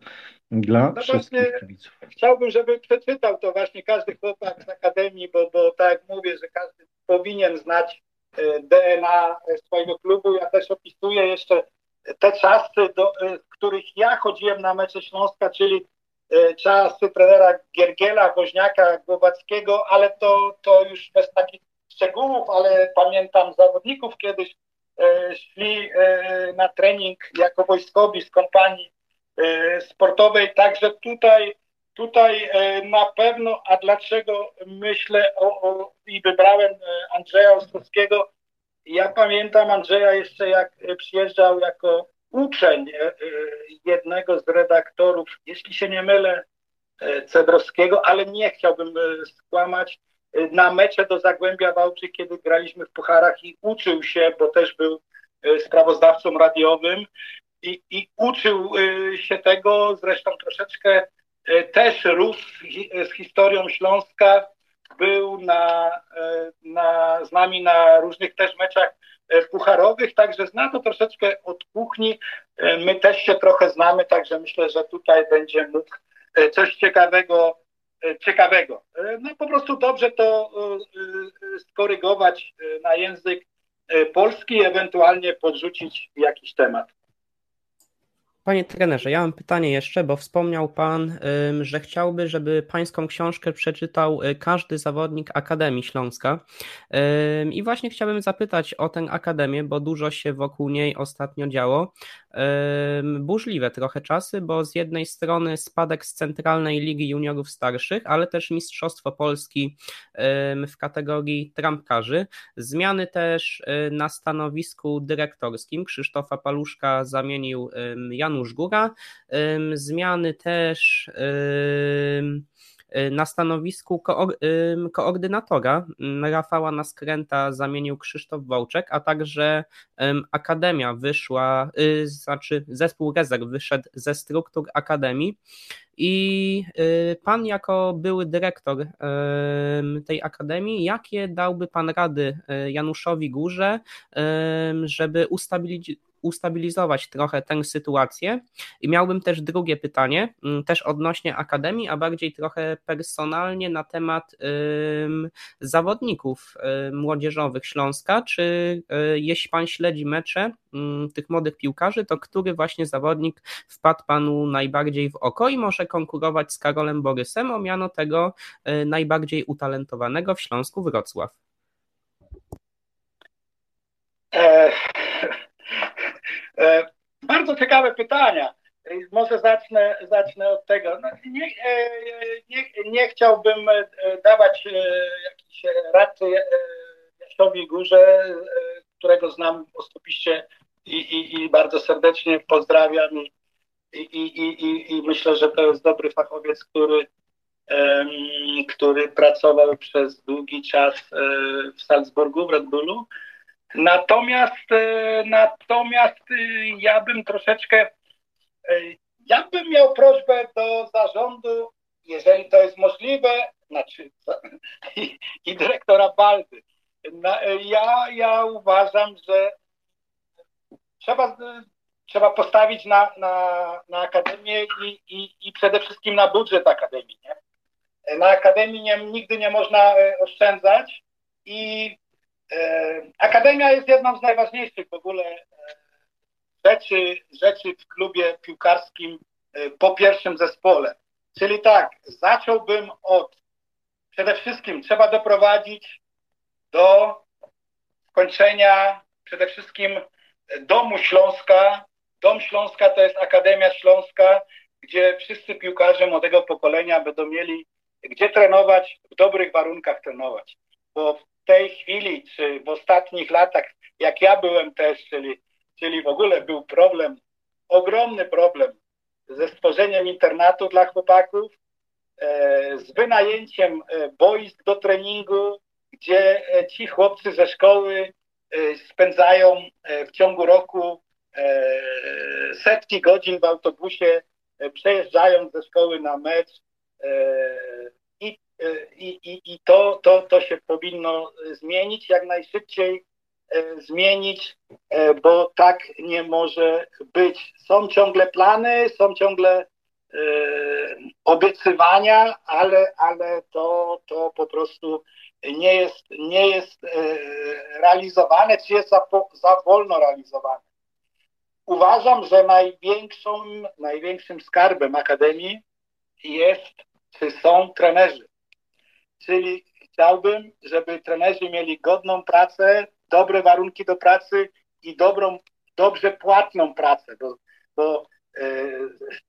[SPEAKER 2] dla no wszystkich kibiców.
[SPEAKER 3] Chciałbym, żeby przeczytał to właśnie każdy chłopak z Akademii, bo, bo tak jak mówię, że każdy powinien znać e, DNA swojego klubu. Ja też opisuję jeszcze te czasy, do, e, w których ja chodziłem na mecze Śląska, czyli e, czasy trenera Giergiela, Woźniaka, Głowackiego, ale to, to już bez takich szczegółów, ale pamiętam zawodników kiedyś szli na trening jako wojskowi z kompanii sportowej, także tutaj Tutaj e, na pewno, a dlaczego myślę o, o i wybrałem e, Andrzeja Ostrowskiego. Ja pamiętam Andrzeja jeszcze jak przyjeżdżał jako uczeń e, jednego z redaktorów, jeśli się nie mylę, Cedrowskiego, ale nie chciałbym skłamać, na mecze do Zagłębia Wałczy, kiedy graliśmy w Pucharach i uczył się, bo też był sprawozdawcą radiowym i, i uczył się tego, zresztą troszeczkę też rósł z historią Śląska, był na, na, z nami na różnych też meczach pucharowych, także zna to troszeczkę od kuchni. My też się trochę znamy, także myślę, że tutaj będzie mógł coś ciekawego, ciekawego. No po prostu dobrze to skorygować na język polski, ewentualnie podrzucić jakiś temat.
[SPEAKER 5] Panie trenerze, ja mam pytanie jeszcze, bo wspomniał Pan, że chciałby, żeby Pańską książkę przeczytał y, każdy zawodnik Akademii Śląska. I właśnie chciałbym zapytać o tę Akademię, bo dużo się wokół niej ostatnio działo burzliwe trochę czasy, bo z jednej strony spadek z Centralnej Ligi Juniorów Starszych, ale też Mistrzostwo Polski w kategorii trampkarzy. Zmiany też y, na stanowisku dyrektorskim. Krzysztofa Paluszka zamienił Janusz Góra. Zmiany też na stanowisku ko koordynatora. Rafała Naskręta zamienił Krzysztof Wołczek, a także Akademia wyszła, y, znaczy zespół rezerw wyszedł ze struktur Akademii. I y, pan jako były dyrektor tej akademii, jakie dałby pan rady Januszowi Górze, żeby ustabilizować ustabilizować trochę tę sytuację. I miałbym też drugie pytanie, mm, też odnośnie Akademii, a bardziej trochę personalnie na temat zawodników młodzieżowych Śląska. Czy y, jeśli pan śledzi mecze tych młodych piłkarzy, to który właśnie zawodnik wpadł panu najbardziej w oko i może konkurować z Karolem Borysem o miano tego y, najbardziej utalentowanego w Śląsku Wrocław?
[SPEAKER 3] E, E, bardzo ciekawe pytania. E, może zacznę, zacznę od tego. No, nie, e, nie, nie, chciałbym dawać jakiejś rady Jasiowi Górze, którego znam osobiście i, i, i bardzo serdecznie pozdrawiam i, i, myślę, że to jest dobry fachowiec, który, który pracował przez długi czas w Salzburgu, w Red Bullu Natomiast, e, natomiast e, ja bym troszeczkę, e, ja bym miał prośbę do zarządu, jeżeli to jest możliwe, znaczy i, i dyrektora Baldy. Ja, ja uważam, że trzeba, trzeba postawić na, na, na akademię i, i, i przede wszystkim na budżet akademii. Nie? Na akademii nie, nigdy nie można oszczędzać i akademia jest jedną z najważniejszych w ogóle e, rzeczy, rzeczy w klubie piłkarskim e, po pierwszym zespole. Czyli tak, zacząłbym od przede wszystkim trzeba doprowadzić do skończenia przede wszystkim Domu Śląska. Dom Śląska to jest Akademia Śląska, gdzie wszyscy piłkarze młodego pokolenia będą mieli gdzie trenować, w dobrych warunkach trenować. Bo tej chwili, czy w ostatnich latach, jak ja byłem też, czyli, czyli w ogóle był problem, ogromny problem ze stworzeniem internatu dla chłopaków, e, z wynajęciem e, boisk do treningu, gdzie ci chłopcy ze szkoły spędzają w ciągu roku setki godzin w autobusie, przejeżdżając ze szkoły na mecz. I, i, i, i to, to, to się powinno zmienić jak najszybciej E, zmienić, e, bo tak nie może być. Są ciągle plany, są ciągle obiecywania, ale, ale to, to po prostu nie jest, nie jest realizowane, czy jest za, za wolno realizowane. Uważam, że największą, największym skarbem Akademii jest, czy są trenerzy. Czyli chciałbym, żeby trenerzy mieli godną pracę, dobre warunki do pracy i dobrą, dobrze płatną pracę, bo, bo e,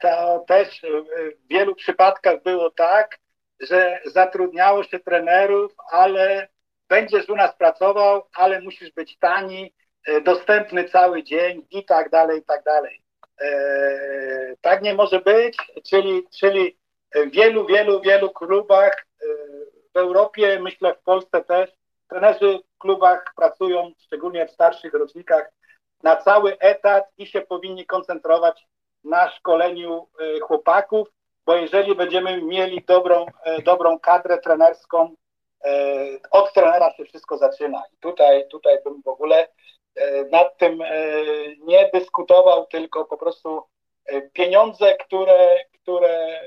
[SPEAKER 3] to też w wielu przypadkach było tak, że zatrudniało się trenerów, ale będziesz u nas pracował, ale musisz być tani, e, dostępny cały dzień i tak dalej, i tak dalej. E, tak nie może być, czyli, czyli w wielu, wielu, wielu klubach w Europie, myślę w Polsce też, trenerzy w klubach pracują, szczególnie w starszych rocznikach, na cały etat i się powinni koncentrować na szkoleniu e, chłopaków, bo jeżeli będziemy mieli dobrą, e, dobrą kadrę trenerską, e, od trenera się wszystko zaczyna. I tutaj, tutaj bym w ogóle nad tym nie dyskutował, tylko po prostu pieniądze, które, które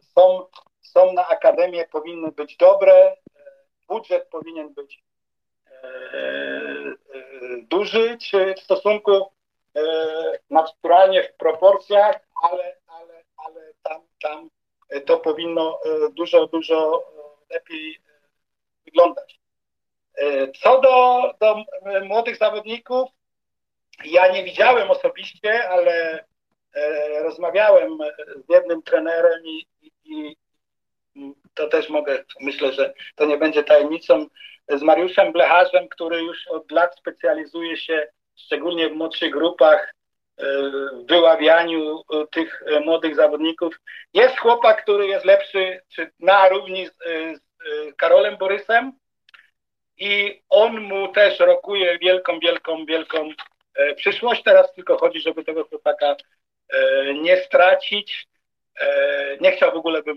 [SPEAKER 3] są, są na akademię powinny być dobre, budżet powinien być e, e, duży, czy w stosunku e, naturalnie w proporcjach, ale, ale, ale tam, tam to powinno dużo, dużo lepiej wyglądać. Co do, do młodych zawodników, ja nie widziałem osobiście, ale rozmawiałem z jednym trenerem i, i, to też mogę, myślę, że to nie będzie tajemnicą, z Mariuszem Blecharzem, który już od lat specjalizuje się szczególnie w młodszych grupach e, w wyławianiu e, tych e, młodych zawodników. Jest chłopak, który jest lepszy czy na równi z, z Karolem Borysem i on mu też rokuje wielką, wielką, wielką przyszłość. Teraz tylko chodzi, żeby tego chłopaka nie stracić. Nie chciał w ogóle bym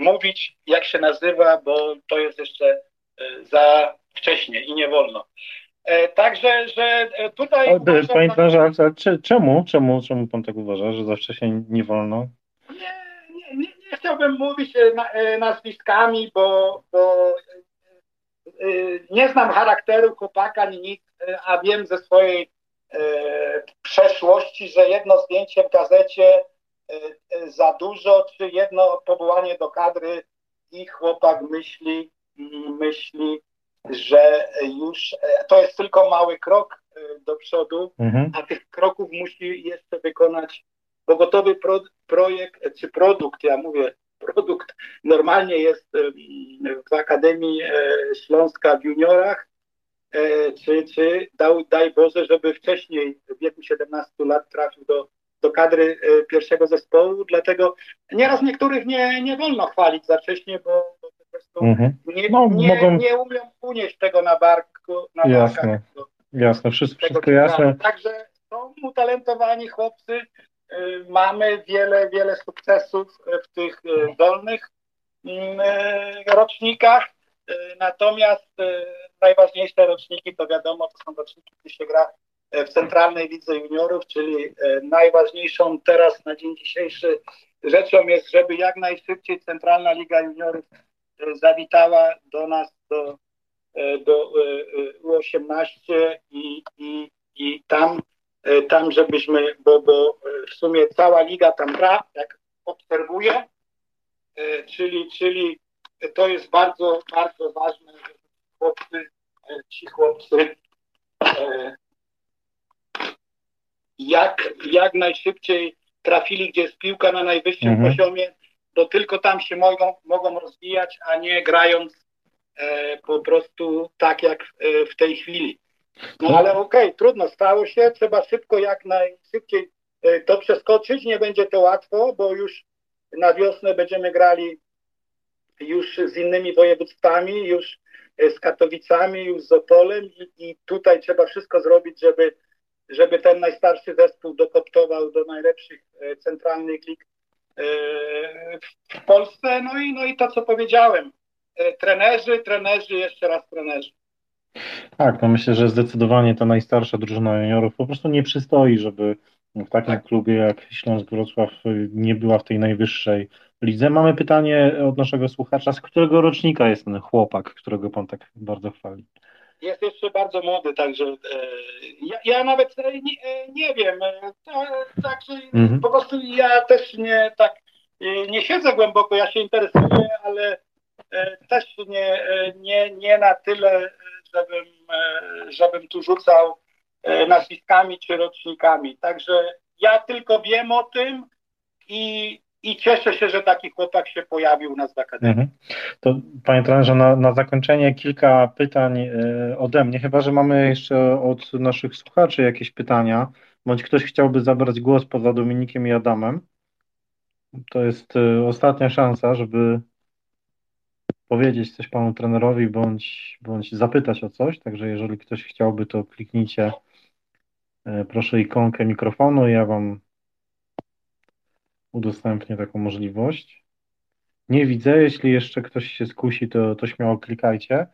[SPEAKER 3] mówić, jak się nazywa, bo to jest jeszcze e, za wcześnie i nie wolno. E, także, że e, tutaj.
[SPEAKER 2] Uważam, panie trenerze, czemu, czemu, czemu pan tak uważa, że za wcześnie nie wolno?
[SPEAKER 3] Nie, nie, nie, nie chciałbym mówić nazwiskami, bo, bo nie znam charakteru chłopaka ani nic, a wiem ze swojej przeszłości, że jedno zdjęcie w gazecie za dużo, czy jedno powołanie do kadry i chłopak myśli, myśli, że już e, to jest tylko mały krok do przodu, mhm. a tych kroków musi jeszcze wykonać pogotowy pro, projekt, czy produkt, ja mówię produkt, normalnie jest w Akademii Śląska w juniorach, czy, czy dał, daj Boże, żeby wcześniej w wieku 17 lat trafił do do kadry e, pierwszego zespołu, dlatego nieraz niektórych nie, nie wolno chwalić za wcześnie, bo, bo po prostu mhm. nie, no, nie, mogą... nie umią unieść tego na barku. Na
[SPEAKER 2] jasne, barkach, jasne, wszystko, wszystko jasne.
[SPEAKER 3] Także są utalentowani chłopcy, e, mamy wiele, wiele sukcesów w tych e, dolnych rocznikach, natomiast najważniejsze roczniki to wiadomo, to są roczniki, gdzie się gra w Centralnej Lidze Juniorów, czyli e, najważniejszą teraz na dzień dzisiejszy rzeczą jest, żeby jak najszybciej Centralna Liga Juniorów e, zawitała do nas do, e, do U18 i, i, i tam, tam żebyśmy, bo, bo w sumie cała liga tam gra, jak obserwuję, czyli, czyli to jest bardzo, bardzo ważne, że chłopcy, ci chłopcy jak, jak najszybciej trafili, gdzie jest piłka na najwyższym mhm. poziomie, bo tylko tam się mogą, mogą rozwijać, a nie grając e, po prostu tak jak w, e, w tej chwili. No ale okej, okay, trudno, stało się, trzeba szybko, jak najszybciej to przeskoczyć. Nie będzie to łatwo, bo już na wiosnę będziemy grali już z innymi województwami, już z Katowicami, już z Opolem i, i tutaj trzeba wszystko zrobić, żeby, żeby ten najstarszy zespół dokoptował do najlepszych centralnych lig w Polsce. No i, no i to, co powiedziałem, trenerzy, trenerzy, jeszcze raz trenerzy.
[SPEAKER 2] Tak, no myślę, że zdecydowanie ta najstarsza drużyna juniorów po prostu nie przystoi, żeby w takim tak. klubie jak Śląsk Wrocław nie była w tej najwyższej lidze. Mamy pytanie od naszego słuchacza, z którego rocznika jest ten chłopak, którego pan tak bardzo chwali?
[SPEAKER 3] Jest jeszcze bardzo młody, także e, ja, ja, nawet nie, nie wiem, także mhm. po prostu ja też nie tak nie siedzę głęboko, ja się interesuję, ale też nie, nie, nie na tyle żebym, e, żebym tu rzucał e, nazwiskami czy rocznikami. Także ja tylko wiem o tym i, i cieszę się, że taki chłopak się pojawił u nas w Akademii. Mhm.
[SPEAKER 2] To panie trenerze, na, na zakończenie kilka pytań e, ode mnie, chyba że mamy jeszcze od naszych słuchaczy jakieś pytania, bądź ktoś chciałby zabrać głos poza Dominikiem i Adamem. To jest ostatnia szansa, żeby powiedzieć coś panu trenerowi, bądź, bądź zapytać o coś. Także jeżeli ktoś chciałby, to kliknijcie e, proszę ikonkę mikrofonu, ja wam udostępnię taką możliwość. Nie widzę, jeśli jeszcze ktoś się skusi, to, to śmiało klikajcie.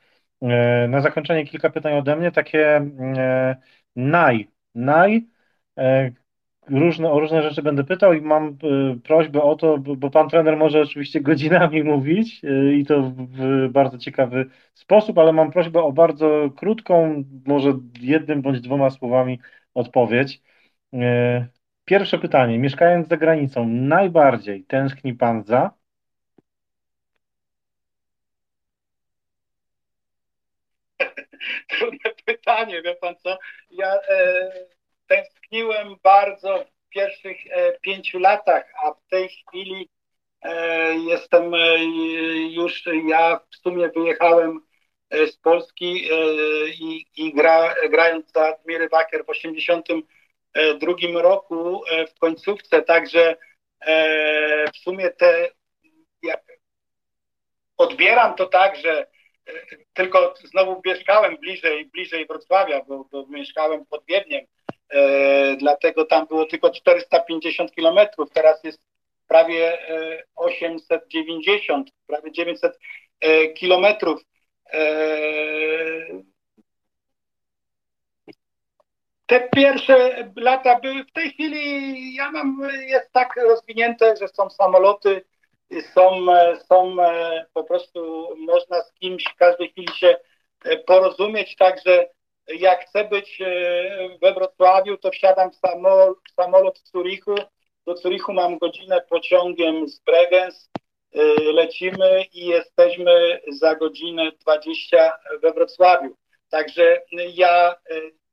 [SPEAKER 2] E, na zakończenie kilka pytań ode mnie, takie e, naj, naj, różne, o różne rzeczy będę pytał i mam prośbę o to, bo, pan trener może oczywiście godzinami mówić i to w bardzo ciekawy sposób, ale mam prośbę o bardzo krótką, może jednym bądź dwoma słowami odpowiedź. Pierwsze pytanie. Mieszkając za granicą, najbardziej tęskni pan za?
[SPEAKER 3] Trudne pytanie, wie pan co? Ja e, tęskniłem bardzo w pierwszych e, pięciu latach, a w tej chwili e, jestem e, już, ja w sumie wyjechałem z Polski i, i gra, grając za Admiry Wacker w 1982 roku w końcówce, także w sumie te ja odbieram to tak, że tylko znowu mieszkałem bliżej, bliżej Wrocławia, bo, bo mieszkałem pod Wiedniem, e, dlatego tam było tylko 450 kilometrów, teraz jest prawie e, 890, prawie 900 e, kilometrów. E, te pierwsze lata były, w tej chwili ja mam, jest tak rozwinięte, że są samoloty, są, są e, po prostu, można z kimś w każdej chwili się e, porozumieć, także jak chcę być e, we Wrocławiu, to wsiadam w samolot, w samolot z Zurichu. Do Zurichu mam godzinę pociągiem z Bregenz. Lecimy i jesteśmy za godzinę 20 we Wrocławiu. Także ja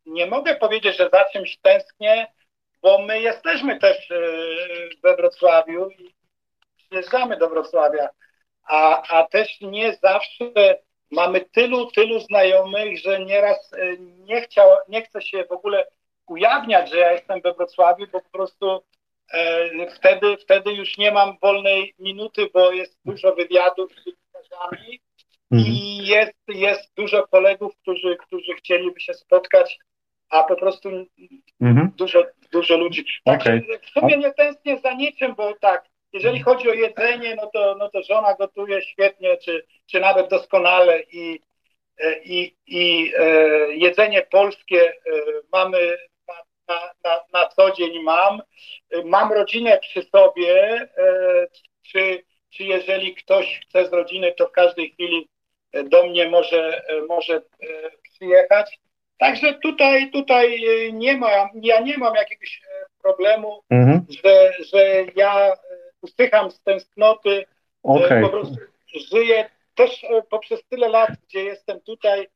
[SPEAKER 3] nie mogę powiedzieć, że za czymś tęsknię, bo my jesteśmy też we Wrocławiu i przyjeżdżamy do Wrocławia, a, a też nie zawsze mamy tylu, tylu znajomych, że nieraz e, nie, chciał, nie chce się w ogóle ujawniać, że ja jestem we Wrocławiu, bo po prostu e, wtedy, wtedy już nie mam wolnej minuty, bo jest dużo wywiadów z dziennikarzami mhm. i jest, jest dużo kolegów, którzy, którzy chcieliby się spotkać, a po prostu mhm. dużo, dużo ludzi. Także okay. w sumie nie tęsknię za niczym, bo tak, jeżeli chodzi o jedzenie, no to, no to żona gotuje świetnie, czy, czy nawet doskonale i, e, i, i e, jedzenie polskie e, mamy na, na, na co dzień mam. Mam rodzinę przy sobie, czy, czy jeżeli ktoś chce z rodziny, to w każdej chwili do mnie może, może przyjechać. Także tutaj, tutaj nie ma, ja nie mam jakiegoś problemu, mhm. że, że ja usycham z tęsknoty, okay. po prostu żyję też e, poprzez tyle lat, gdzie jestem tutaj,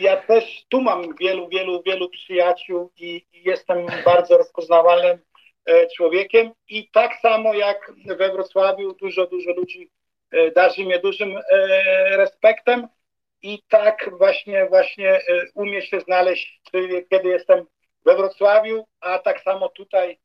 [SPEAKER 3] ja też tu mam wielu, wielu, wielu przyjaciół i, i jestem bardzo rozpoznawalnym e, człowiekiem i tak samo jak we Wrocławiu dużo, dużo ludzi e, darzy mnie dużym respektem i tak właśnie, właśnie umie się znaleźć, kiedy jestem we Wrocławiu, a tak samo tutaj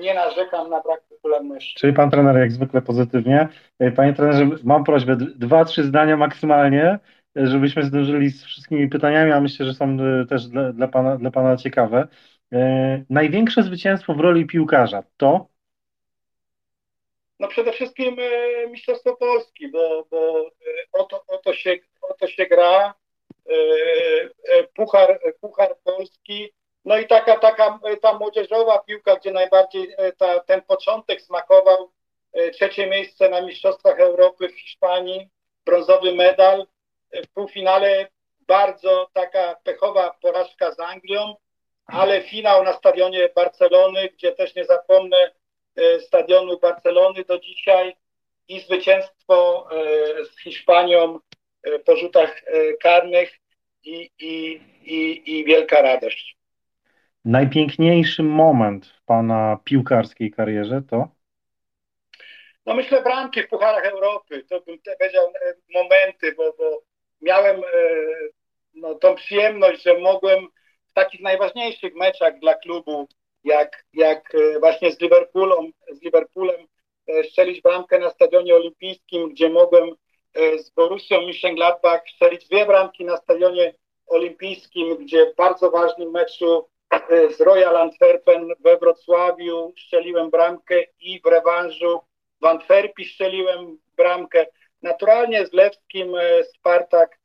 [SPEAKER 3] nie narzekam na brak popularności.
[SPEAKER 2] Czyli pan trener jak zwykle pozytywnie. Panie trenerze, mam prośbę, dwa, trzy zdania maksymalnie, żebyśmy zdążyli z wszystkimi pytaniami, a myślę, że są też dla, dla, pana, dla pana ciekawe. Największe zwycięstwo w roli piłkarza to?
[SPEAKER 3] No przede wszystkim Mistrzostwo Polski, bo, bo o, to, o, to się, to się gra. Puchar, Puchar Polski no i taka, taka e, ta młodzieżowa piłka, gdzie najbardziej e, ta, ten początek smakował, e, trzecie miejsce na Mistrzostwach Europy w Hiszpanii, brązowy medal, w półfinale bardzo taka pechowa porażka z Anglią, ale finał na stadionie Barcelony, gdzie też nie zapomnę stadionu Barcelony do dzisiaj i zwycięstwo z Hiszpanią po rzutach karnych i, i, i, i wielka radość.
[SPEAKER 2] Najpiękniejszy moment w Pana piłkarskiej karierze to?
[SPEAKER 3] No myślę bramki w Pucharach Europy. To bym powiedział e, momenty, bo, bo miałem e, no, tą przyjemność, że mogłem w takich najważniejszych meczach dla klubu, jak, jak e, właśnie z Liverpoolem, z Liverpoolem strzelić bramkę na Stadionie Olimpijskim, gdzie mogłem z Borussią Mönchengladbach strzelić dwie bramki na Stadionie Olimpijskim, gdzie w bardzo ważnym meczu z Royal Antwerpen we Wrocławiu strzeliłem bramkę i w rewanżu w Antwerpii strzeliłem bramkę. Naturalnie z Lewskim e, Spartak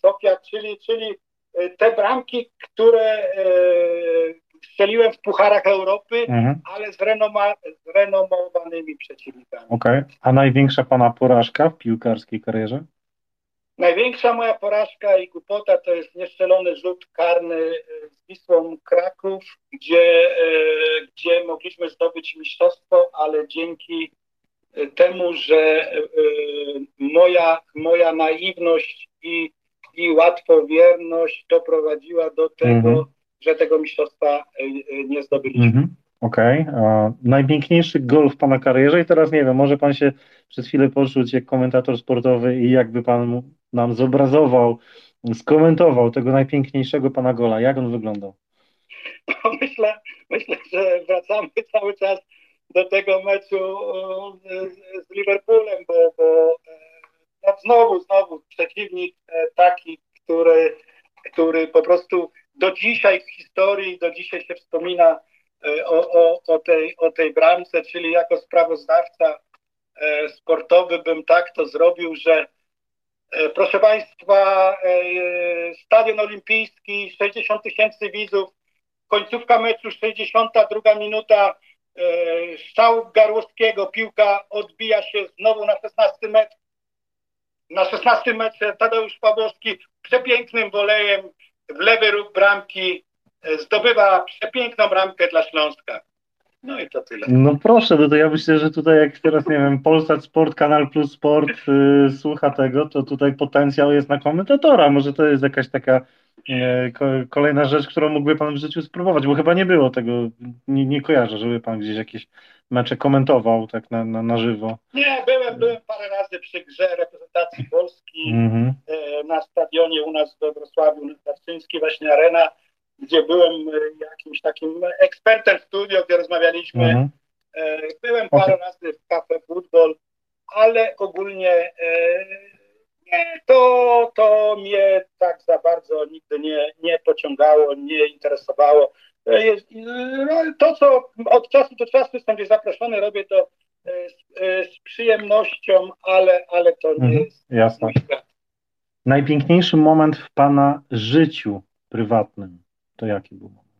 [SPEAKER 3] Sofia, czyli, czyli te bramki, które strzeliłem w Pucharach Europy, mhm. ale z, renoma, z renomowanymi przeciwnikami.
[SPEAKER 2] Okay. a największa Pana porażka w piłkarskiej karierze?
[SPEAKER 3] Największa moja porażka i głupota to jest nieszczelony rzut karny e, z Wisłą Kraków, gdzie, e, gdzie mogliśmy zdobyć mistrzostwo, ale dzięki e, temu, że moja, moja naiwność i, i łatwowierność doprowadziła do tego, mhm. Że tego mistrzostwa nie zdobyliśmy. Mhm.
[SPEAKER 2] Okej. Okay. Najpiękniejszy gol w Pana karierze i teraz nie wiem, może Pan się przez chwilę poczuć jak komentator sportowy i jakby Pan nam zobrazował, skomentował tego najpiękniejszego Pana gola. Jak on wyglądał?
[SPEAKER 3] No, myślę, myślę, że wracamy cały czas do tego meczu z Liverpoolem, bo, bo e, no znowu, znowu przeciwnik e, taki, który, który po prostu do dzisiaj w historii, do dzisiaj się wspomina E, o, o, o, tej, o tej bramce, czyli jako sprawozdawca e, sportowy bym tak to zrobił, że e, proszę Państwa, Stadion Olimpijski, 60 tysięcy widzów, końcówka meczu, 62 minuta, strzał Garłowskiego, piłka odbija się znowu na 16 metr. Na 16 metrze Tadeusz Pawłowski przepięknym wolejem w lewy róg bramki zdobywa przepiękną bramkę dla Śląska. No i to tyle.
[SPEAKER 2] No proszę, no to ja myślę, że tutaj jak teraz, nie wiem, Polsat Sport, Kanal Plus Sport yy, słucha tego, to tutaj potencjał jest na komentatora. Może to jest jakaś taka yy, ko kolejna rzecz, którą mógłby Pan w życiu spróbować, bo chyba nie było tego, nie, nie kojarzę, żeby Pan gdzieś jakieś mecze komentował tak na, na, na żywo.
[SPEAKER 3] Nie, byłem, byłem parę razy przy grze reprezentacji Polski mm -hmm. yy, na stadionie u nas we Wrocławiu, Tarczyński, właśnie Arena gdzie byłem e, jakimś takim ekspertem w studio, gdzie rozmawialiśmy. Mhm. E, byłem parę okay. razy w Cafe Football, ale ogólnie nie, to, to mnie tak za bardzo nigdy nie, nie pociągało, nie interesowało. To, co od czasu do czasu jestem gdzieś zaproszony, robię to z, z przyjemnością, ale, ale to nie mhm, jest
[SPEAKER 2] jasne. Najpiękniejszy moment w Pana życiu prywatnym? to jaki był moment?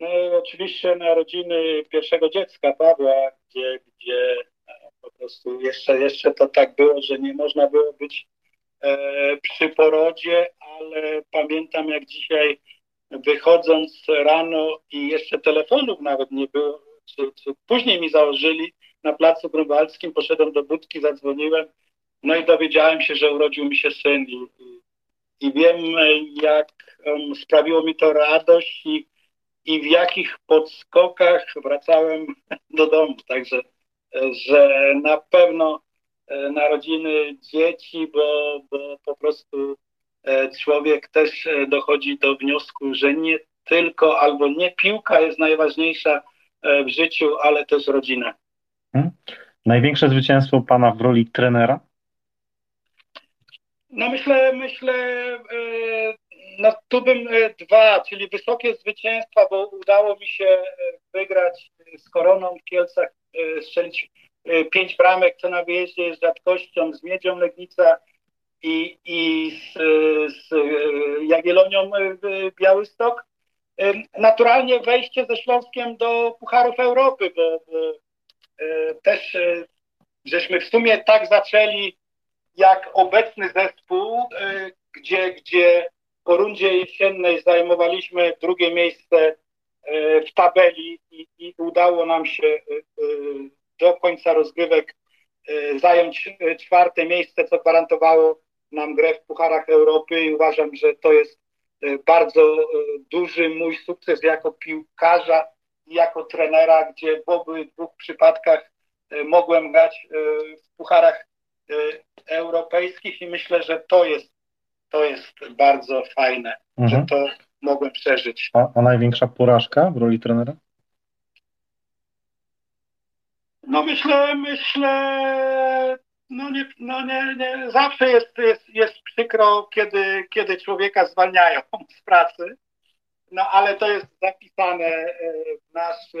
[SPEAKER 3] No, oczywiście narodziny pierwszego dziecka Pawła, gdzie, gdzie e, po prostu jeszcze, jeszcze to tak było, że nie można było być e, przy porodzie, ale pamiętam jak dzisiaj wychodząc rano i jeszcze telefonów nawet nie było, czy, czy później mi założyli na placu grunwaldzkim, poszedłem do budki, zadzwoniłem, no i dowiedziałem się, że urodził mi się syn i, i wiem, jak um, sprawiło mi to radość i, i w jakich podskokach wracałem do domu. Także, że na pewno e, narodziny dzieci, bo, bo po prostu e, człowiek też e, dochodzi do wniosku, że nie tylko albo nie piłka jest najważniejsza w życiu, ale też rodzinę.
[SPEAKER 2] Hmm? Największe zwycięstwo pana w roli trenera?
[SPEAKER 3] No myślę, myślę, no tu bym dwa, czyli wysokie zwycięstwa, bo udało mi się wygrać z Koroną w Kielcach, strzelić pięć bramek, co na wyjeździe jest rzadkością, z Miedzią Legnica i, i z, z Jagiellonią Białystok. Naturalnie wejście ze Śląskiem do Pucharów Europy, bo, bo też żeśmy w sumie tak zaczęli jak obecny zespół, gdzie, gdzie po rundzie jesiennej zajmowaliśmy drugie miejsce w tabeli i, i udało nam się do końca rozgrywek zająć czwarte miejsce, co gwarantowało nam grę w Pucharach Europy i uważam, że to jest bardzo duży mój sukces jako piłkarza i jako trenera, gdzie w obydwu przypadkach mogłem grać w Pucharach Europejskich i myślę, że to jest, to jest bardzo fajne, mhm. że to mogłem przeżyć.
[SPEAKER 2] A, a największa porażka w roli trenera?
[SPEAKER 3] No myślę, myślę, no nie, no nie, nie. zawsze jest, jest, jest przykro, kiedy, kiedy człowieka zwalniają z pracy, no ale to jest zapisane w nasz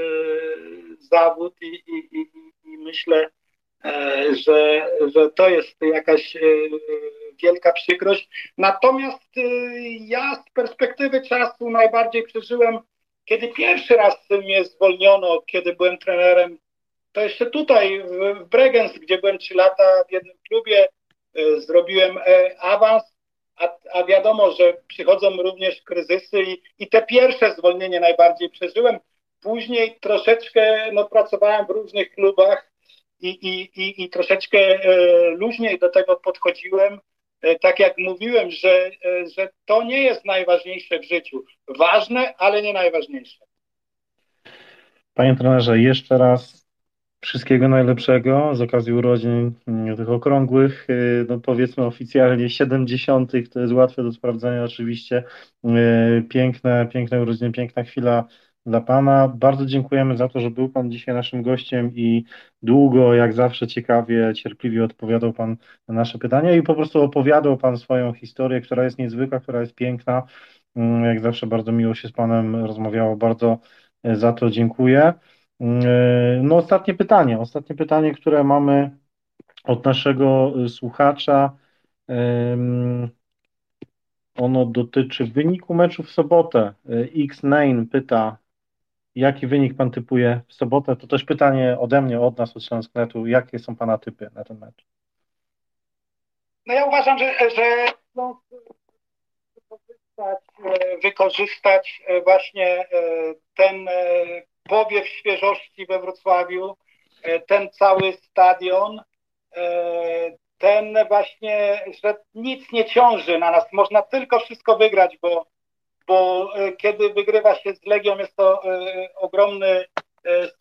[SPEAKER 3] zawód i, i, i, i myślę, że, że to jest jakaś wielka przykrość. Natomiast ja z perspektywy czasu najbardziej przeżyłem, kiedy pierwszy raz mnie zwolniono, kiedy byłem trenerem to jeszcze tutaj w Bregenz, gdzie byłem 3 lata w jednym klubie, zrobiłem awans, a, a wiadomo, że przychodzą również kryzysy i, i te pierwsze zwolnienie najbardziej przeżyłem. Później troszeczkę no, pracowałem w różnych klubach i, i, i, i troszeczkę e, luźniej do tego podchodziłem. E, tak jak mówiłem, że, e, że to nie jest najważniejsze w życiu. Ważne, ale nie najważniejsze.
[SPEAKER 2] Panie trenerze, jeszcze raz Wszystkiego najlepszego z okazji urodzin mm, tych okrągłych, y, no powiedzmy oficjalnie 70. To jest łatwe do sprawdzenia oczywiście. Y, piękne, piękne urodziny, piękna chwila dla Pana. Bardzo dziękujemy za to, że był Pan dzisiaj naszym gościem i długo, jak zawsze ciekawie, cierpliwie odpowiadał Pan na nasze pytania i po prostu opowiadał Pan swoją historię, która jest niezwykła, która jest piękna. Mm, jak zawsze bardzo miło się z Panem rozmawiało. Bardzo y, za to dziękuję. E, no ostatnie pytanie, ostatnie pytanie, które mamy od naszego e, słuchacza. Ono dotyczy wyniku meczu w sobotę. E, X9 pyta, jaki wynik pan typuje w sobotę? To też pytanie ode mnie, od nas, od Śląsknetu. Jakie są pana typy na ten mecz?
[SPEAKER 3] No ja uważam, że, że wykorzystać, wykorzystać właśnie ten powiew świeżości we Wrocławiu, e, ten cały stadion, e, ten właśnie, że nic nie ciąży na nas, można tylko wszystko wygrać, bo, bo e, kiedy wygrywa się z Legią jest to ogromny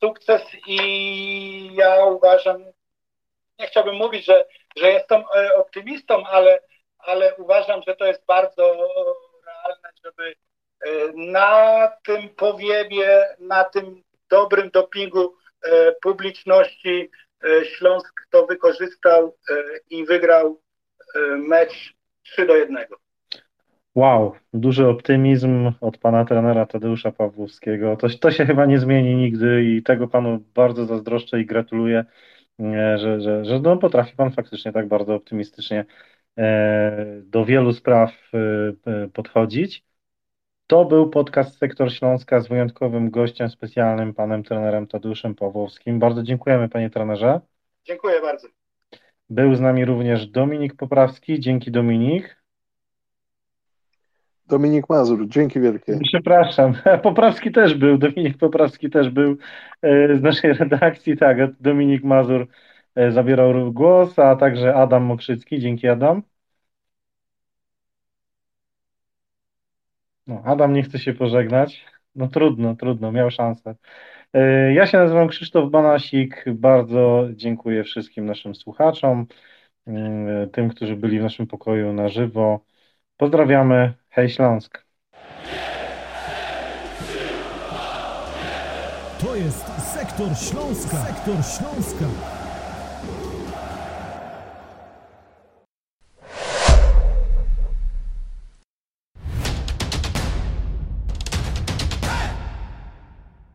[SPEAKER 3] sukces i ja uważam, nie chciałbym mówić, że, że jestem optymistą, ale, ale uważam, że to jest bardzo realne, żeby na tym powiewie, na tym dobrym dopingu e, publiczności e, Śląsk to wykorzystał e, i wygrał mecz 3 do 1.
[SPEAKER 2] Wow, duży optymizm od pana trenera Tadeusza Pawłowskiego. To, to się chyba nie zmieni nigdy i tego panu bardzo zazdroszczę i gratuluję, że, że, że no, potrafi pan faktycznie tak bardzo optymistycznie do wielu spraw podchodzić. To był podcast Sektor Śląska z wyjątkowym gościem specjalnym, panem trenerem Tadeuszem Pawłowskim. Bardzo dziękujemy, panie trenerze.
[SPEAKER 3] Dziękuję bardzo.
[SPEAKER 2] Był z nami również Dominik Poprawski. Dzięki, Dominik.
[SPEAKER 4] Dominik Mazur, dzięki wielkie.
[SPEAKER 2] Przepraszam, Poprawski też był, Dominik Poprawski też był e, z naszej redakcji, tak, Dominik Mazur e, zabierał głos, a także Adam Mokrzycki, dzięki Adam. No, Adam nie chce się pożegnać. No trudno, trudno, miał szansę. E, ja się nazywam Krzysztof Banasik. Bardzo dziękuję wszystkim naszym słuchaczom, e, tym, którzy byli w naszym pokoju na żywo. Pozdrawiamy. Hej Śląsk.
[SPEAKER 1] To jest Sektor Śląska. Sektor Śląska.